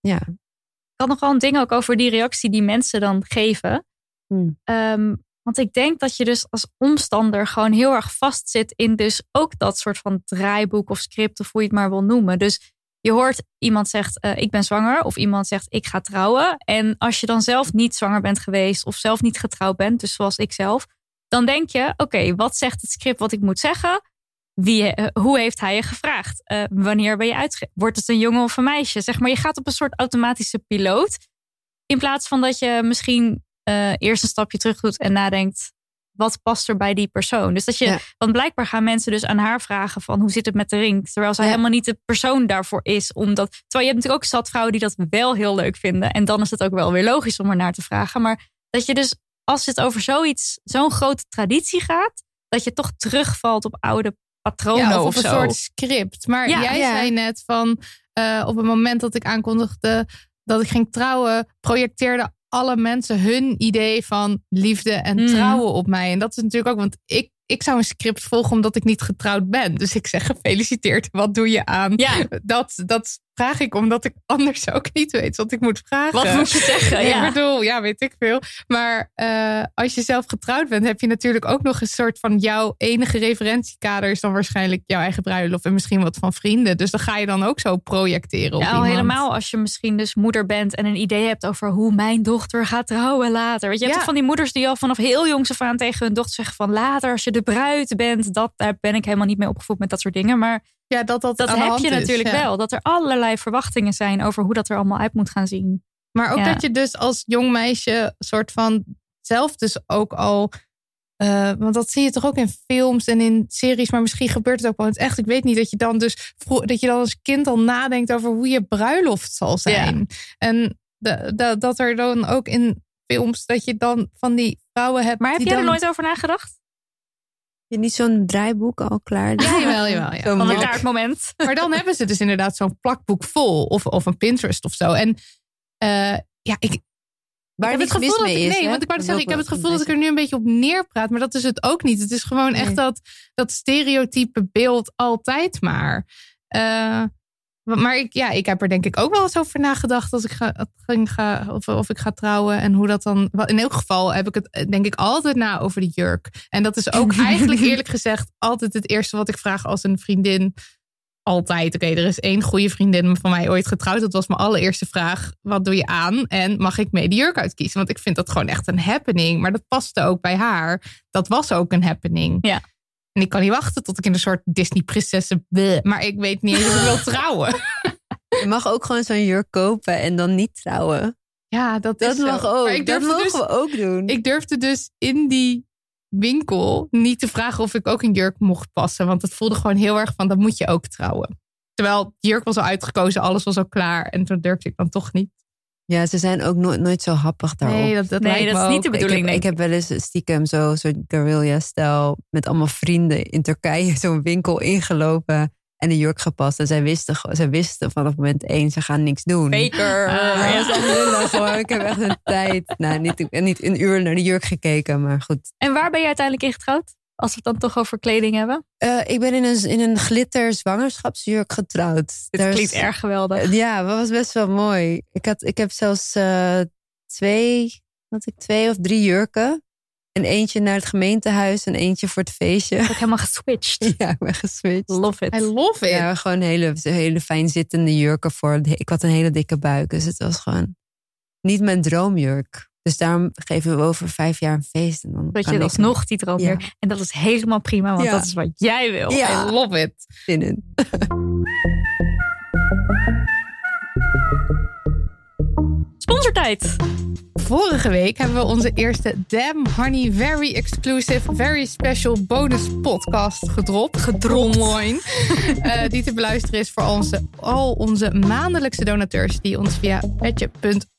Ja. Ik had nog wel een ding ook over die reactie die mensen dan geven. Hmm. Ehm, want ik denk dat je dus als omstander gewoon heel erg vastzit in dus ook dat soort van draaiboek of script of hoe je het maar wil noemen. Dus je hoort iemand zegt eh, ik ben zwanger of iemand zegt ik ga trouwen. En als je dan zelf niet zwanger bent geweest of zelf niet getrouwd bent, dus zoals ik zelf, dan denk je oké, wat zegt het script wat ik moet zeggen? Wie, eh, hoe heeft hij je gevraagd? Eh, wanneer ben je uitge... Wordt het een jongen of een meisje? Zeg maar, je gaat op een soort automatische piloot. In plaats van dat je misschien eh, eerst een stapje terug doet en nadenkt... wat past er bij die persoon? Dus dat je... Ja. Want blijkbaar gaan mensen dus aan haar vragen van... hoe zit het met de ring? Terwijl zij Ja. helemaal niet de persoon daarvoor is. Omdat, terwijl je hebt natuurlijk ook zat vrouwen die dat wel heel leuk vinden. En dan is het ook wel weer logisch om er naar te vragen. Maar dat je dus, als het over zoiets, zo'n grote traditie gaat... dat je toch terugvalt op oude patronen ja, of of, op een zo. soort script. Maar Ja, jij ja. zei net van eh, op het moment dat ik aankondigde dat ik ging trouwen, projecteerden alle mensen hun idee van liefde en Mm. trouwen op mij. En dat is natuurlijk ook, want ik, ik zou een script volgen omdat ik niet getrouwd ben. Dus ik zeg gefeliciteerd, wat doe je aan? Ja. Dat, dat vraag ik omdat ik anders ook niet weet wat ik moet vragen. Wat moet je zeggen? Ja. Ik bedoel, ja, weet ik veel. Maar eh, als je zelf getrouwd bent, heb je natuurlijk ook nog een soort van jouw enige referentiekader is dan waarschijnlijk jouw eigen bruiloft en misschien wat van vrienden. Dus dan ga je dan ook zo projecteren. Op Ja, al helemaal als je misschien dus moeder bent en een idee hebt over hoe mijn dochter gaat trouwen later. Weet je, je hebt Ja. van die moeders die al vanaf heel jongs af aan tegen hun dochter zeggen van later als je de bruid bent, dat, daar ben ik helemaal niet mee opgevoed met dat soort dingen. Maar Ja, dat dat, dat heb je is, natuurlijk ja. wel. Dat er allerlei verwachtingen zijn over hoe dat er allemaal uit moet gaan zien. Maar ook Ja. dat je dus als jong meisje soort van zelf dus ook al. eh, want dat zie je toch ook in films en in series, maar misschien gebeurt het ook wel het echt. Ik weet niet dat je dan dus dat je dan als kind al nadenkt over hoe je bruiloft zal zijn. En de- de- dat er dan ook in films dat je dan van die vrouwen hebt. Maar heb jij er dan- nooit over nagedacht? Je niet zo'n draaiboek al klaar? Ja, jawel, jawel. Ja. Van het kaartmoment. Maar dan hebben ze dus inderdaad zo'n plakboek vol of, of een Pinterest of zo. En eh, ja, ik, Waar ik heb niks mis dat ik, is. nee, want ik wou Dat zeggen, ik heb het gevoel dat ik er nu een beetje op neerpraat, maar dat is het ook niet. Het is gewoon echt dat, dat stereotype beeld altijd maar. Eh, maar ik, ja, ik heb er denk ik ook wel eens over nagedacht als ik ga, ging ga, of, of ik ga trouwen en hoe dat dan. In elk geval heb ik het eh, denk ik altijd na over de jurk. En dat is ook eigenlijk eerlijk gezegd altijd het eerste wat ik vraag als een vriendin. Altijd. Oké, er is één goede vriendin van mij ooit getrouwd. Dat was mijn allereerste vraag. Wat doe je aan? En mag ik mee de jurk uitkiezen? Want ik vind dat gewoon echt een happening. Maar dat paste ook bij haar. Dat was ook een happening. Ja. En ik kan niet wachten tot ik in een soort Disney-prinsessen... Maar ik weet niet eens of ik wil trouwen. Je mag ook gewoon zo'n jurk kopen en dan niet trouwen. Ja, dat, Dat is zo. mag ook. Ik dat mogen dus- we ook doen. Ik durfde dus in die winkel niet te vragen of ik ook een jurk mocht passen. Want het voelde gewoon heel erg van, dan moet je ook trouwen. Terwijl de jurk was al uitgekozen, alles was al klaar. En toen durfde ik dan toch niet. Ja, ze zijn ook nooit, nooit zo happig daarop. Nee, dat, dat Nee, is niet de bedoeling. ik, heb, ik heb wel eens stiekem zo, zo'n guerrilla-stijl met allemaal vrienden in Turkije zo'n winkel ingelopen en een jurk gepast. En zij wisten, zij wisten vanaf moment één, ze gaan niks doen. Faker. Ah, dat is lullig hoor. Ik heb echt een tijd, nou niet, niet een uur naar de jurk gekeken, maar goed. En waar ben je uiteindelijk in getrouwd? Als we het dan toch over kleding hebben. Eh, ik ben in een, in een glitter zwangerschapsjurk getrouwd. Dit Daar is- klinkt erg geweldig. Ja, dat was best wel mooi. Ik, had, ik heb zelfs eh, twee, had ik twee of drie jurken. En eentje naar het gemeentehuis en eentje voor het feestje. Ook helemaal geswitcht. Ja, ik ben geswitcht. Love it. I love it. Ja, gewoon hele, hele fijn zittende jurken voor. Ik had een hele dikke buik, dus het was gewoon niet mijn droomjurk. Dus daarom geven we over vijf jaar een feest. En dan Dat kan je ik alsnog die droom Ja. weer. En dat is helemaal prima, want Ja. dat is wat jij wil. Ja. I love it. zin in. Sponsortijd. Vorige week hebben we onze eerste Damn Honey Very Exclusive, Very Special bonus podcast gedropt. Gedropt. Online. Eh, die te beluisteren is voor onze, al onze maandelijkse donateurs die ons via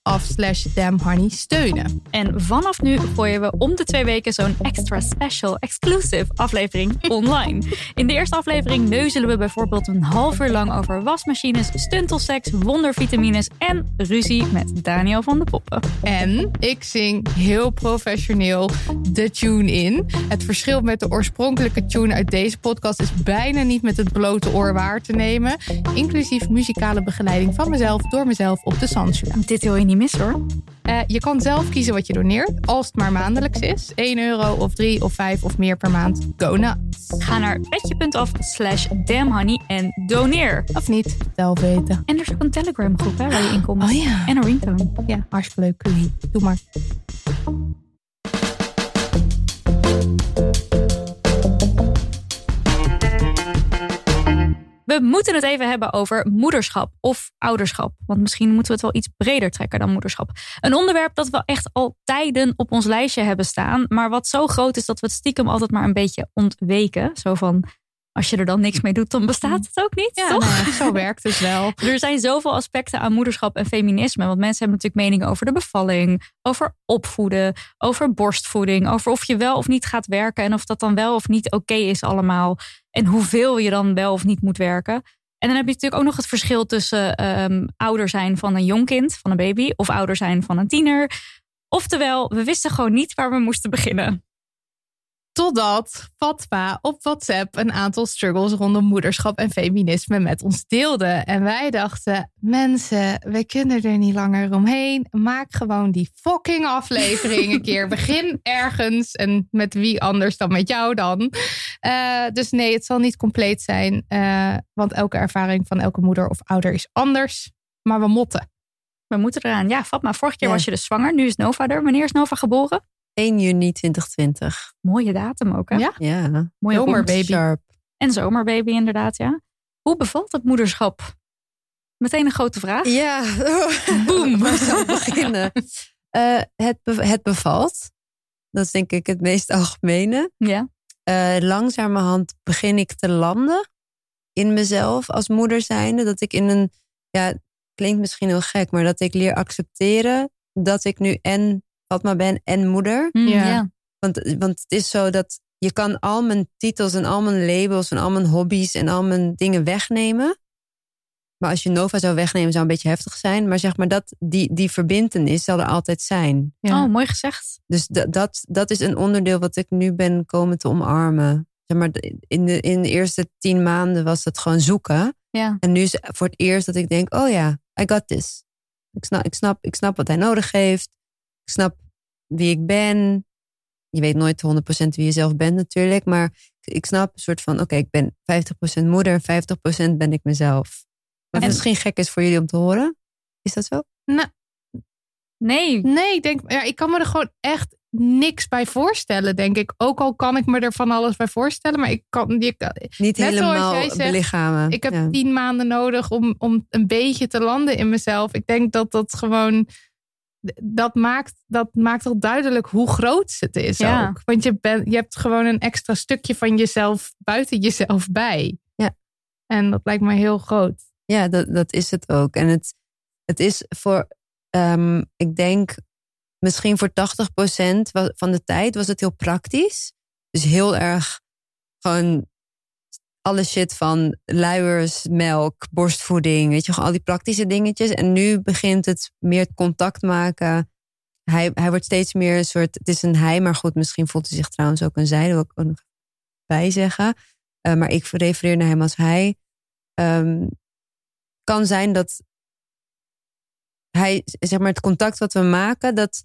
petje.af slash damnhoney steunen. En vanaf nu gooien we om de twee weken zo'n extra special exclusive aflevering online. In de eerste aflevering neuzelen we bijvoorbeeld een half uur lang over wasmachines, stuntelseks, wondervitamines en ruzie met Daniel van de Poppen. En ik zing heel professioneel de tune in. Het verschil met de oorspronkelijke tune uit deze podcast is bijna niet met het blote oor waar te nemen. Inclusief muzikale begeleiding van mezelf door mezelf op de Sandsula. Dit wil je niet missen hoor. Eh, je kan zelf kiezen wat je doneert, als het maar maandelijks is. 1 euro of 3 of 5 of meer per maand. Go nuts. Ga naar petje.af slash damnhoney en doneer. Of niet, zelf weten. En er is ook een Telegram groep hè, waar je in komt. Oh ja. En een ringtone. Ja, hartstikke leuk. Doe maar. We moeten het even hebben over moederschap of ouderschap. Want misschien moeten we het wel iets breder trekken dan moederschap. Een onderwerp dat we echt al tijden op ons lijstje hebben staan. Maar wat zo groot is dat we het stiekem altijd maar een beetje ontweken. Zo van, als je er dan niks mee doet, dan bestaat het ook niet, Ja, toch? nou zo werkt het wel. Er zijn zoveel aspecten aan moederschap en feminisme. Want mensen hebben natuurlijk meningen over de bevalling, over opvoeden, over borstvoeding, over of je wel of niet gaat werken en of dat dan wel of niet oké is allemaal. En hoeveel je dan wel of niet moet werken. En dan heb je natuurlijk ook nog het verschil tussen ehm, ouder zijn van een jong kind, van een baby, of ouder zijn van een tiener. Oftewel, we wisten gewoon niet waar we moesten beginnen. Totdat Fatma op WhatsApp een aantal struggles rondom moederschap en feminisme met ons deelde. En wij dachten, mensen, we kunnen er niet langer omheen. Maak gewoon die fucking aflevering een keer. Begin ergens en met wie anders dan met jou dan. Uh, dus nee, het zal niet compleet zijn. Uh, want elke ervaring van elke moeder of ouder is anders. Maar we motten. We moeten eraan. Ja, Fatma, vorige keer ja. was je dus zwanger. Nu is Nova er. Wanneer is Nova geboren? 1 juni 2020. Mooie datum ook, hè? Ja. ja. Mooie zomerbaby. Sharp. En zomerbaby, inderdaad, ja. Hoe bevalt het moederschap? Meteen een grote vraag. Ja, boem. Waar zou ik beginnen? uh, het, be het bevalt. Dat is denk ik het meest algemene. Ja. Uh, langzamerhand begin ik te landen in mezelf als moeder zijnde. Dat ik in een, ja, klinkt misschien heel gek, maar dat ik leer accepteren dat ik nu en Fatma ben en moeder. Mm, ja. ja. Want, want het is zo dat je kan al mijn titels en al mijn labels en al mijn hobby's en al mijn dingen wegnemen. Maar als je Nova zou wegnemen, zou een beetje heftig zijn. Maar zeg maar, dat, die, die verbindenis zal er altijd zijn. Ja. Oh, mooi gezegd. Dus dat, dat, dat is een onderdeel wat ik nu ben komen te omarmen. Zeg maar, in, de, in de eerste tien maanden was het gewoon zoeken. Ja. En nu is het voor het eerst dat ik denk, oh ja, I got this. Ik snap, ik snap, ik snap wat hij nodig heeft. Ik snap wie ik ben. Je weet nooit 100% wie je zelf bent natuurlijk. Maar ik snap een soort van, oké, ik ben 50% moeder en 50% ben ik mezelf. Wat en... misschien gek is voor jullie om te horen. Is dat zo? Nou, nee. Nee, ik denk, ja, ik kan me er gewoon echt niks bij voorstellen, denk ik. Ook al kan ik me er van alles bij voorstellen, maar ik kan niet helemaal zegt, belichamen. Ik heb ja. tien maanden nodig om, om een beetje te landen in mezelf. Ik denk dat dat gewoon dat maakt, dat maakt al duidelijk hoe groot het is ja. ook. Want je, ben, je hebt gewoon een extra stukje van jezelf buiten jezelf bij. Ja. En dat lijkt me heel groot. Ja, dat, dat is het ook. En het, het is voor, um, ik denk, misschien voor 80% van de tijd was het heel praktisch. Dus heel erg gewoon alle shit van luiers, melk, borstvoeding, weet je, gewoon al die praktische dingetjes. En nu begint het meer contact maken. Hij, hij wordt steeds meer een soort, het is een hij, maar goed, misschien voelt hij zich trouwens ook een zij, dat ik ook nog bij zeggen. Uh, maar ik refereer naar hem als hij. Um, kan zijn dat hij, zeg maar, het contact wat we maken, dat.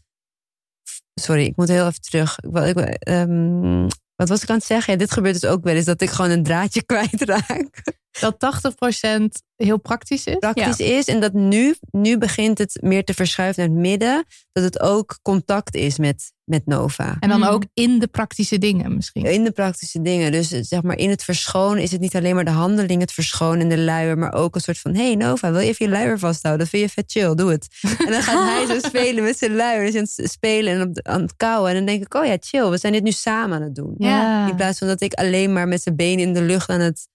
Sorry, ik moet heel even terug. Ik, ik, um, wat was ik aan het zeggen? Dit gebeurt dus ook wel eens dat ik gewoon een draadje kwijtraak. Dat 80% heel praktisch is. Praktisch ja. is. En dat nu, nu begint het meer te verschuiven naar het midden. Dat het ook contact is met, met Nova. En dan ook in de praktische dingen misschien. In de praktische dingen. Dus zeg maar in het verschonen is het niet alleen maar de handeling, het verschonen en de luier. Maar ook een soort van, hey Nova, wil je even je luier vasthouden? Dat vind je vet chill, doe het. En dan gaat hij zo spelen met zijn luier. Dus aan het spelen en op de, aan het kauwen. En dan denk ik, oh ja, chill, we zijn dit nu samen aan het doen. Ja. In plaats van dat ik alleen maar met zijn benen in de lucht aan het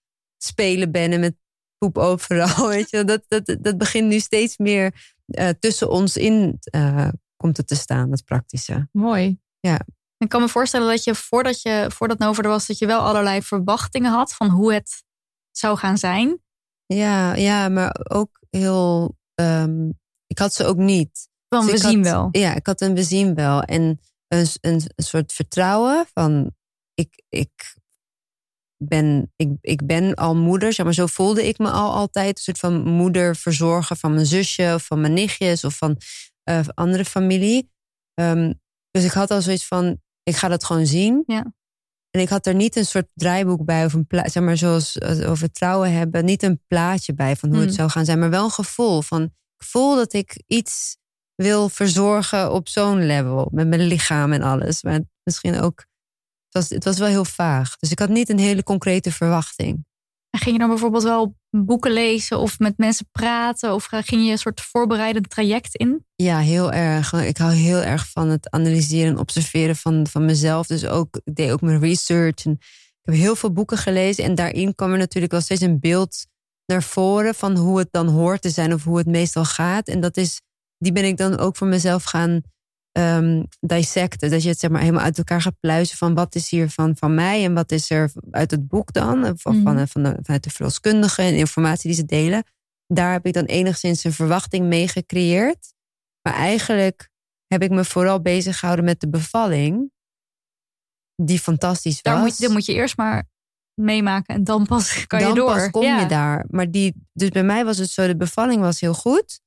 spelen ben en met poep overal. Weet je, dat, dat, dat begint nu steeds meer uh, tussen ons in uh, komt het te staan, dat praktische. Mooi. Ja. Ik kan me voorstellen dat je voordat, je voordat Nova er was, dat je wel allerlei verwachtingen had van hoe het zou gaan zijn. Ja, ja maar ook heel. Um, ik had ze ook niet. Van dus we zien had, wel. Ja, ik had een we zien wel. En een, een, een soort vertrouwen van ik, ik ben, ik, ik ben al moeder, zeg maar, zo voelde ik me al altijd. Een soort van moeder verzorgen van mijn zusje of van mijn nichtjes of van uh, andere familie. Um, dus ik had al zoiets van, ik ga dat gewoon zien. Ja. En ik had er niet een soort draaiboek bij of een zeg maar, zoals over trouwen hebben, niet een plaatje bij van hoe Hmm. het zou gaan zijn, maar wel een gevoel van, ik voel dat ik iets wil verzorgen op zo'n level, met mijn lichaam en alles. Maar misschien ook was, het was wel heel vaag. Dus ik had niet een hele concrete verwachting. En ging je dan bijvoorbeeld wel boeken lezen of met mensen praten? Of ging je een soort voorbereidend traject in? Ja, heel erg. Ik hou heel erg van het analyseren en observeren van, van mezelf. Dus ook, ik deed ook mijn research. En ik heb heel veel boeken gelezen. En daarin kwam er natuurlijk wel steeds een beeld naar voren van hoe het dan hoort te zijn of hoe het meestal gaat. En dat is, die ben ik dan ook voor mezelf gaan um, dissecten. Dat je het zeg maar helemaal uit elkaar gaat pluizen van wat is hier van, van mij en wat is er uit het boek dan. Of van, van, van de, vanuit de verloskundigen en informatie die ze delen. Daar heb ik dan enigszins een verwachting mee gecreëerd. Maar eigenlijk heb ik me vooral bezig gehouden met de bevalling. Die fantastisch was. Daar moet, dat moet je eerst maar meemaken en dan pas kan dan je door. pas kom Ja. je daar. Maar die, dus bij mij was het zo, de bevalling was heel goed.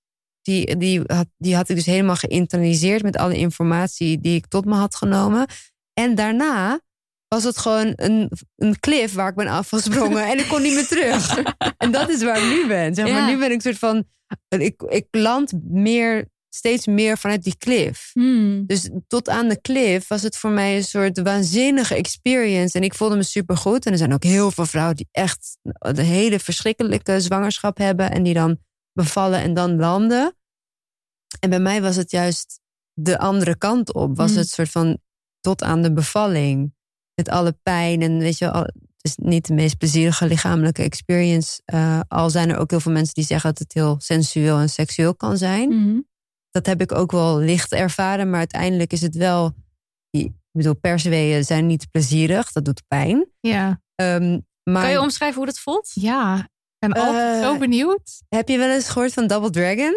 Die, die, had, die had ik dus helemaal geïnternaliseerd met alle informatie die ik tot me had genomen. En daarna was het gewoon een, een cliff waar ik ben afgesprongen en ik kon niet meer terug. en dat is waar ik nu ben. Zeg maar, Ja. nu ben ik een soort van, ik, ik land meer, steeds meer vanuit die cliff. Hmm. Dus tot aan de cliff was het voor mij een soort waanzinnige experience. En ik voelde me supergoed. En er zijn ook heel veel vrouwen die echt een hele verschrikkelijke zwangerschap hebben. En die dan bevallen en dan landen. En bij mij was het juist de andere kant op. Was Mm. het soort van tot aan de bevalling. Met alle pijn en weet je, al, het is niet de meest plezierige lichamelijke experience. Eh, al zijn er ook heel veel mensen die zeggen dat het heel sensueel en seksueel kan zijn Mhm. dat heb ik ook wel licht ervaren. Maar uiteindelijk is het wel. Ik bedoel, persweeën zijn niet plezierig. Dat doet pijn. Ja. Ehm, maar Kan je omschrijven hoe dat voelt? Ja. Ik ben altijd Eh, zo benieuwd. heb je wel eens gehoord van Double Dragon?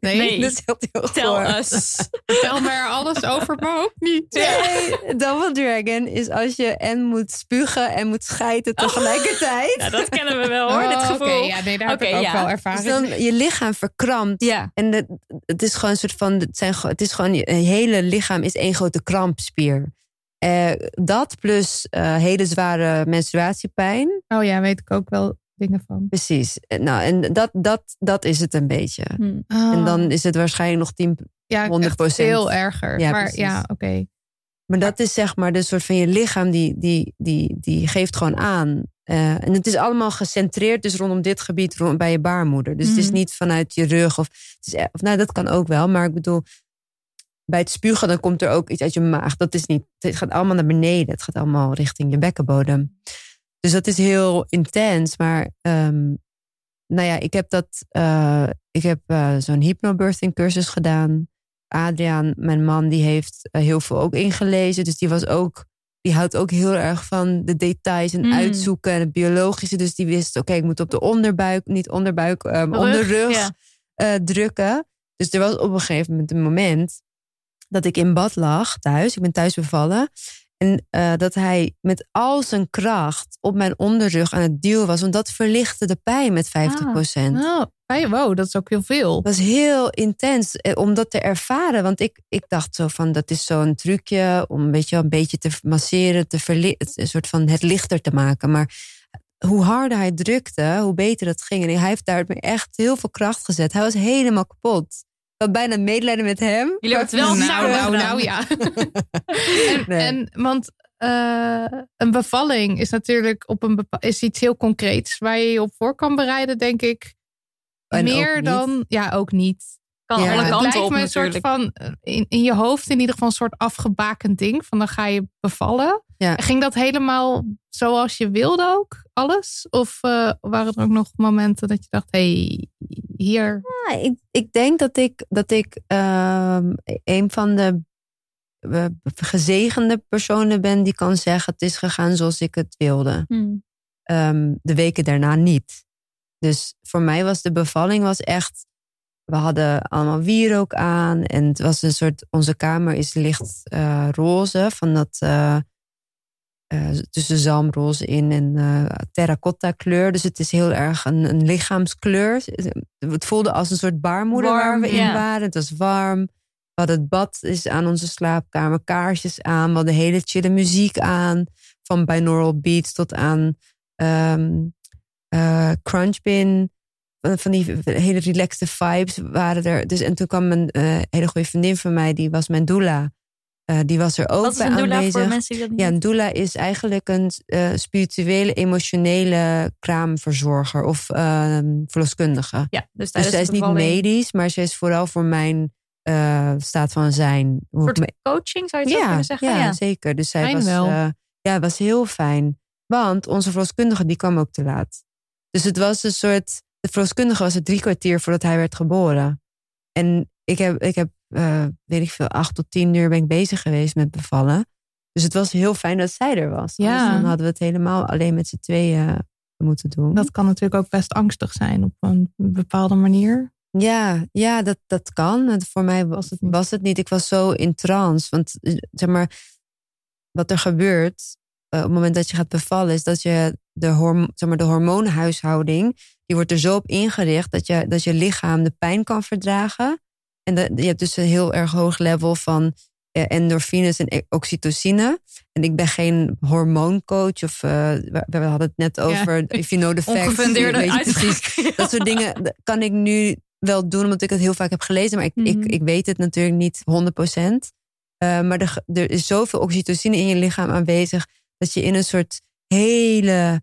Nee, nee. dat is heel, heel Tel us. me er alles over, maar ook niet. Nee, Double Dragon is als je en moet spugen en moet schijten tegelijkertijd. Ja, dat kennen we wel hoor, dit Oh, gevoel. Oké, ja, nee, daar heb ik ook ja. wel Dus ervaring dan je lichaam verkrampt. Ja. En het, het is gewoon een soort van. Het, zijn, het is gewoon. Je hele lichaam is één grote krampspier. Eh, dat plus eh, hele zware menstruatiepijn. Oh ja, weet ik ook wel dingen van. Precies. Eh, Nou, en dat, dat, dat is het een beetje. Hmm. En dan is het waarschijnlijk nog 10. ja, 100%. echt veel erger. Ja, maar precies. ja, oké. Maar dat is zeg maar de soort van je lichaam die, die, die, die geeft gewoon aan. Eh, en het is allemaal gecentreerd dus rondom dit gebied rond, bij je baarmoeder. Dus het is Mhm. niet vanuit je rug. Of, het is, e- of, nou, dat kan ook wel. Maar ik bedoel, bij het spugen dan komt er ook iets uit je maag. Dat is niet, het gaat allemaal naar beneden. Het gaat allemaal richting je bekkenbodem. Dus dat is heel intens. Maar ehm, nou ja, ik heb dat. eh, ik heb eh, zo'n hypnobirthing cursus gedaan. Adriaan, mijn man, die heeft eh, heel veel ook ingelezen. Dus die was ook. Die houdt ook heel erg van de details en Mm. uitzoeken en het biologische. Dus die wist, oké, ik moet op de onderbuik, niet onderbuik, ehm Rug, onderrug ja. drukken. Dus er was op een gegeven moment een moment dat ik in bad lag thuis. Ik ben thuis bevallen. En eh, dat hij met al zijn kracht op mijn onderrug aan het duwen was. Want dat verlichtte de pijn met 50%. Oh, hey, wow, dat is ook heel veel. Dat was heel intens eh, om dat te ervaren. Want ik, ik dacht zo van, dat is zo'n trucje om weet je, wel, een beetje te masseren, te een soort van het lichter te maken. Maar hoe harder hij drukte, hoe beter het ging. En hij heeft daar echt heel veel kracht gezet. Hij was helemaal kapot. Bijna medelijden met hem. Jullie hebben het wel nou, nou, nou, ja. en, Nee. en, want eh, een bevalling is natuurlijk op een is iets heel concreets waar je je op voor kan bereiden, denk ik. En Meer dan, ja, ook niet. Kan Ja. alle kanten lijkt op me een soort van eh, in, in je hoofd in ieder geval een soort afgebakend ding. Van dan ga je bevallen. Ja. Ging dat helemaal zoals je wilde ook, alles? Of eh, waren er ook nog momenten dat je dacht, hé, hey, hier. Ja, ik, ik denk dat ik, dat ik ehm, een van de eh, gezegende personen ben die kan zeggen: het is gegaan zoals ik het wilde. Hmm. Ehm, de weken daarna niet. Dus voor mij was de bevalling was echt. We hadden allemaal wierook aan en het was een soort. Onze kamer is licht eh, roze van dat. Eh, eh, tussen zalmroze in en eh terracotta kleur. Dus het is heel erg een, een lichaamskleur. Het voelde als een soort baarmoeder waar Warm, we in waren. Het was warm. We hadden het bad is aan onze slaapkamer, kaarsjes aan. We hadden hele chille muziek aan. Van binaural beats tot aan ehm eh, crunchbin. Van- die hele relaxte vibes waren er. Dus, en toen kwam een hele goede vriendin van mij, die was mijn doula. Eh, die was er ook Wat is bij een doula aanwezig. voor mensen die dat niet Ja, een doula is eigenlijk een eh, spirituele, emotionele kraamverzorger of ehm, verloskundige. Ja, dus Dus zij is niet medisch, maar zij is vooral voor mijn eh, staat van zijn. Me- coaching zou je het ja, kunnen zeggen? ja, zeker. Dus zij Fijn was, ja, het was heel fijn. Want onze verloskundige die kwam ook te laat. Dus het was een soort. De verloskundige was er drie kwartier voordat hij werd geboren. En ik heb, ik heb eh, weet ik veel, acht tot tien uur ben ik bezig geweest met bevallen. Dus het was heel fijn dat zij er was. Ja. Anders dan hadden we het helemaal alleen met z'n tweeën moeten doen. Dat kan natuurlijk ook best angstig zijn op een bepaalde manier. Ja, ja dat, dat kan. Voor mij was het, was het niet. Ik was zo in trance. Want eh, zeg maar, wat er gebeurt eh, op het moment dat je gaat bevallen, is dat je de, horm zeg maar, de hormoonhuishouding, die wordt er zo op ingericht dat je, dat je lichaam de pijn kan verdragen. En de, je hebt dus een heel erg hoog level van eh, endorfines en e- oxytocine. En ik ben geen hormooncoach of eh, we, we hadden het net over if you know the facts. Dat soort dingen kan ik nu wel doen, omdat ik het heel vaak heb gelezen. Maar ik, Mhm. ik, ik weet het natuurlijk niet 100%. Eh, maar er, er is zoveel oxytocine in je lichaam aanwezig... dat je in een soort hele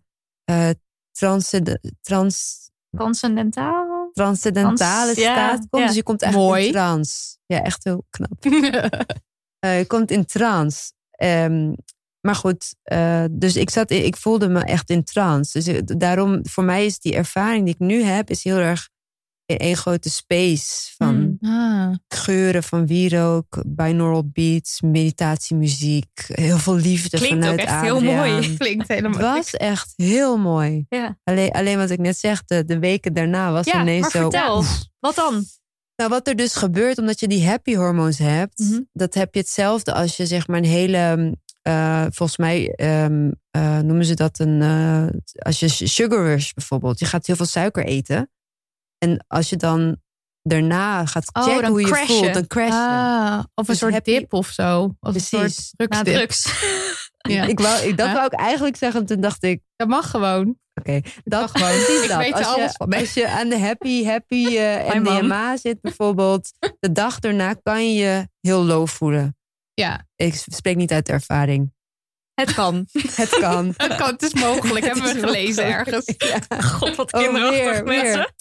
transcend- trans, Transcendentaal. Transcendentale ja, staat komt. ja. Dus je komt echt Mooi. in trance. Ja, echt heel knap. Eh, je komt in trance. Ehm, maar goed, eh, dus ik, zat, in- ik voelde me echt in trance. Dus ik- daarom, voor mij is die ervaring die ik nu heb, is heel erg in één grote space van Hmm. Ah. geuren van wierook, binaural beats, meditatiemuziek, heel veel liefde Klinkt ook vanuit echt heel mooi. Klinkt Het helemaal. was echt heel mooi. Ja, Alleen, alleen wat ik net zeg, de, de weken daarna was ja ineens maar zo. vertel. Wat dan? Nou, wat er dus gebeurt, omdat je die happy hormoons hebt, Mhm. dat heb je hetzelfde als je zeg maar een hele, eh, volgens mij ehm, eh, noemen ze dat een, eh, als je sugar rush bijvoorbeeld, je gaat heel veel suiker eten. En als je dan daarna gaat Oh, checken dan hoe je voelt, dan crash je. Ah, of een Dus soort je- dip of zo. Of Precies. een soort drugs. Ja. Ik wou, ik, dat Ja. wou ik eigenlijk zeggen, toen dacht ik, Dat mag gewoon. oké, dat mag gewoon. precies Ik dat. weet als, alles je, van. als je aan de happy, happy eh Mijn man. MDMA zit bijvoorbeeld, de dag daarna kan je je heel low voelen. Ja, Ik spreek niet uit ervaring. Het kan. Het kan. het, kan, het is mogelijk. Het Hebben we gelezen mogelijk. ergens. Ja. God, wat Oh, kinderachtig weer, mensen.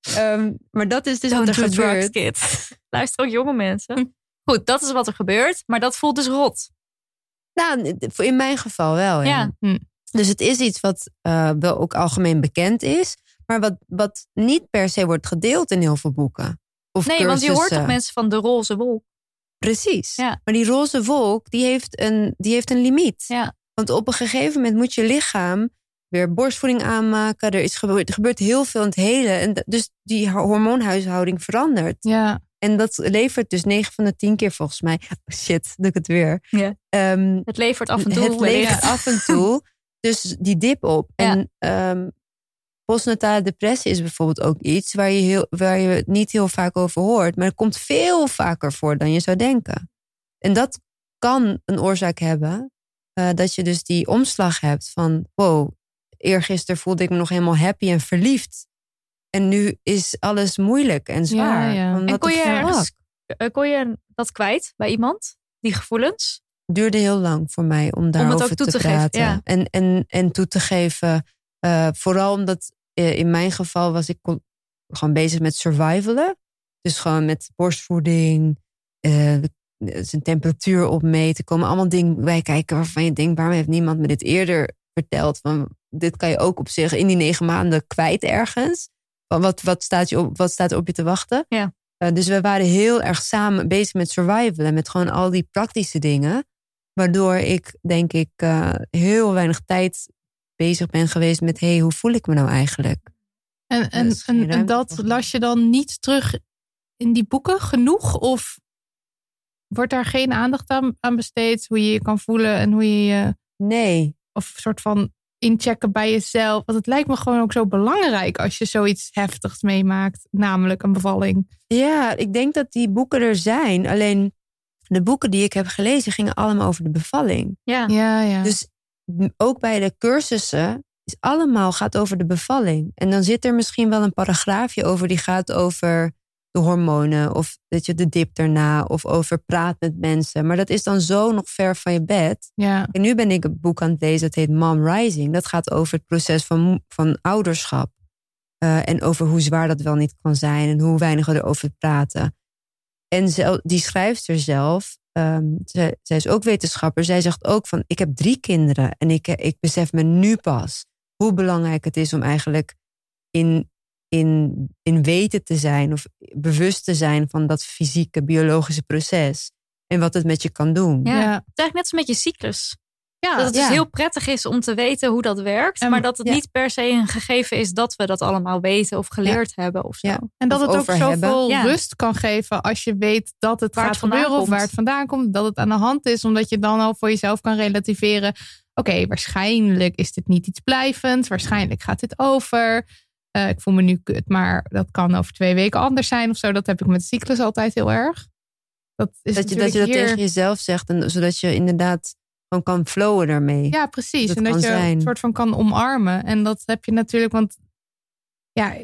Ehm, maar dat is dus Don't wat er drugs, gebeurt. Luister ook jonge mensen. Goed, dat is wat er gebeurt. Maar dat voelt dus rot. Nou, in mijn geval wel. Ja. Ja. Dus het is iets wat eh, wel ook algemeen bekend is. Maar wat, wat niet per se wordt gedeeld in heel veel boeken. Of Nee, want je hoort toch mensen van de roze wolk. Precies. Ja. Maar die roze wolk, die heeft een, die heeft een limiet. Ja. Want op een gegeven moment moet je lichaam weer borstvoeding aanmaken. Er, is gebeurd, er gebeurt heel veel in het hele. En dus die hormoonhuishouding verandert. Ja, En dat levert dus 9 van de 10 keer volgens mij. Oh shit, doe ik het weer. Ja. Ehm, Het levert af en toe. het levert af en toe dus die dip op. Ja. En ehm, postnatale depressie is bijvoorbeeld ook iets waar je, heel, waar je het niet heel vaak over hoort. Maar het komt veel vaker voor dan je zou denken. En dat kan een oorzaak hebben eh, dat je dus die omslag hebt van wow, eergisteren voelde ik me nog helemaal happy en verliefd. En nu is alles moeilijk en zwaar. Ja, En kon je, ergens, eh, kon je dat kwijt bij iemand? Die gevoelens? duurde heel lang voor mij om daarover toe te, te geven, praten. ja. En, en, en toe te geven. eh, vooral omdat eh, in mijn geval was ik gewoon bezig met survivalen. Dus gewoon met borstvoeding, eh, zijn temperatuur opmeten. komen allemaal dingen bij kijken waarvan je denkt... waarom heeft niemand me dit eerder verteld? Van, dit kan je ook op zich in die negen maanden kwijt ergens. Van wat, wat, staat je op, wat staat op je te wachten? Ja. Eh, dus we waren heel erg samen bezig met survivalen. Met gewoon al die praktische dingen. Waardoor ik, denk ik, eh, heel weinig tijd bezig ben geweest met... hé, hey, hoe voel ik me nou eigenlijk? En, en, geen en, en dat las je dan niet terug in die boeken genoeg? Of wordt daar geen aandacht aan, aan besteed? Hoe je je kan voelen en hoe je je... Nee, Of een soort van inchecken bij jezelf. Want het lijkt me gewoon ook zo belangrijk als je zoiets heftigs meemaakt. Namelijk een bevalling. Ja, ik denk dat die boeken er zijn. Alleen de boeken die ik heb gelezen gingen allemaal over de bevalling. Ja. Ja, ja. Dus ook bij de cursussen is allemaal gaat over de bevalling. En dan zit er misschien wel een paragraafje over die gaat over de hormonen of dat je de dip daarna of over praat met mensen. Maar dat is dan zo nog ver van je bed. ja. En nu ben ik een boek aan het lezen dat heet Mom Rising. Dat gaat over het proces van, van ouderschap. Eh, en over hoe zwaar dat wel niet kan zijn en hoe weinig we erover praten. En zel- die schrijfster zelf, ehm, zij, zij is ook wetenschapper. Zij zegt ook van, ik heb drie kinderen en ik, ik besef me nu pas hoe belangrijk het is om eigenlijk in, in, in weten te zijn of bewust te zijn van dat fysieke, biologische proces. En wat het met je kan doen. Ja. Ja. Het is eigenlijk net als met je cyclus. Ja, Dat het dus heel prettig is om te weten hoe dat werkt. En- maar dat het ja. niet per se een gegeven is dat we dat allemaal weten of geleerd hebben of zo. Ja. En dat Of het ook zoveel hebben. Rust kan geven als je weet dat het Waar gaat het gebeuren of waar het vandaan komt. Dat het aan de hand is, omdat je dan al voor jezelf kan relativeren. Oké, waarschijnlijk is dit niet iets blijvends. Waarschijnlijk gaat dit over. Eh, ik voel me nu kut, maar dat kan over twee weken anders zijn of zo. Dat heb ik met cyclus altijd heel erg. Dat is Dat je, dat je dat natuurlijk hier- tegen jezelf zegt. En, zodat je inderdaad gewoon kan flowen daarmee. Ja, precies. Dat en dat je zijn. een soort van kan omarmen. En dat heb je natuurlijk, want ja,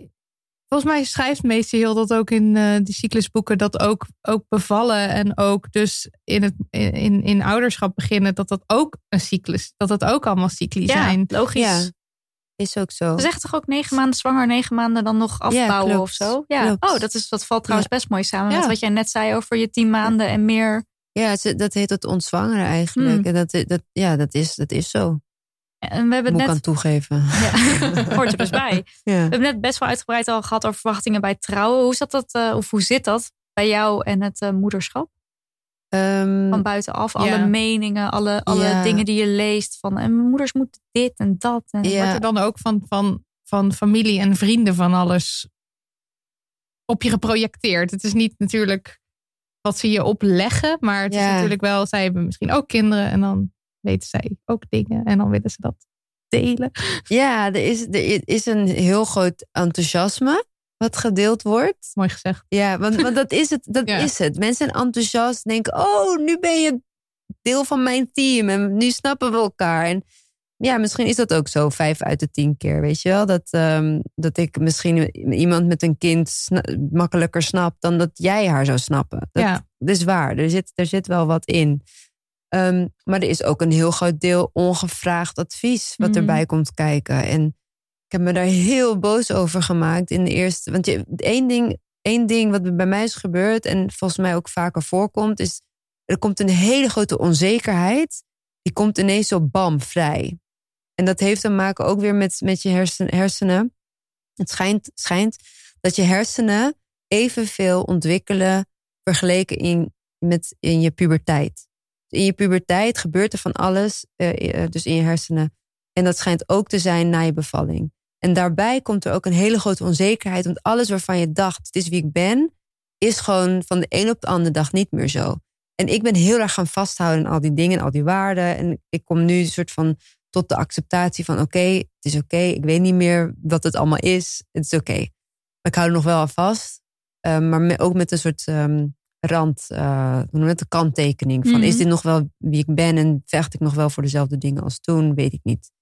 volgens mij schrijft meester heel dat ook in eh die cyclusboeken, dat ook, ook bevallen en ook dus in, het, in, in ouderschap beginnen, dat dat ook een cyclus, dat dat ook allemaal cycli Ja, zijn. logisch. Ja. Is ook zo. Ze zeggen toch ook negen maanden zwanger, negen maanden dan nog afbouwen of zo? Ja. Klopt. Oh, dat, is, dat valt trouwens best mooi samen met wat jij net zei over je tien maanden en meer. Ja, dat heet het ontzwangeren eigenlijk. Hmm. En dat, dat, ja, dat is, dat is zo. En we hebben Moet ik het aan net. toegeven. Ja, hoort er dus bij. We Ja. hebben net best wel uitgebreid al gehad over verwachtingen bij trouwen. Hoe zat dat, eh, of hoe zit dat bij jou en het eh, moederschap? Ehm, Van buitenaf, alle meningen, alle, alle Ja. dingen die je leest. Van en mijn moeders moeten dit en dat. En, Ja. Wordt er dan ook van, van, van familie en vrienden van alles op je geprojecteerd? Het is niet natuurlijk wat ze je opleggen, maar het is natuurlijk wel, zij hebben misschien ook kinderen en dan weten zij ook dingen en dan willen ze dat delen. ja, er is, er is een heel groot enthousiasme wat gedeeld wordt. Mooi gezegd. Ja, want, want dat is het. Dat Ja. is het. Mensen zijn enthousiast, denken: oh, nu ben je deel van mijn team en nu snappen we elkaar. En ja, misschien is dat ook zo, vijf uit de tien keer, weet je wel? Dat, ehm, dat ik misschien iemand met een kind sna- makkelijker snap dan dat jij haar zou snappen. Dat, Ja. dat is waar. Er zit, er zit wel wat in. Ehm, maar er is ook een heel groot deel ongevraagd advies wat Mhm. erbij komt kijken. En ik heb me daar heel boos over gemaakt in de eerste. Want je, één, ding, één ding wat bij mij is gebeurd en volgens mij ook vaker voorkomt, is er komt een hele grote onzekerheid. Die komt ineens zo bam vrij. En dat heeft te maken ook weer met, met je hersen, hersenen. Het schijnt, schijnt dat je hersenen evenveel ontwikkelen vergeleken in, met in je puberteit. In je puberteit gebeurt er van alles, eh, eh, dus in je hersenen. En dat schijnt ook te zijn na je bevalling. En daarbij komt er ook een hele grote onzekerheid. Want alles waarvan je dacht, het is wie ik ben, is gewoon van de een op de andere dag niet meer zo. En ik ben heel erg gaan vasthouden aan al die dingen, al die waarden. En ik kom nu een soort van tot de acceptatie van oké, het is oké. Ik weet niet meer wat het allemaal is. Het is oké. Maar ik hou er nog wel aan vast. Eh, maar ook met een soort ehm, rand, je het, een kanttekening. Van Mhm. is dit nog wel wie ik ben en vecht ik nog wel voor dezelfde dingen als toen? Weet ik niet.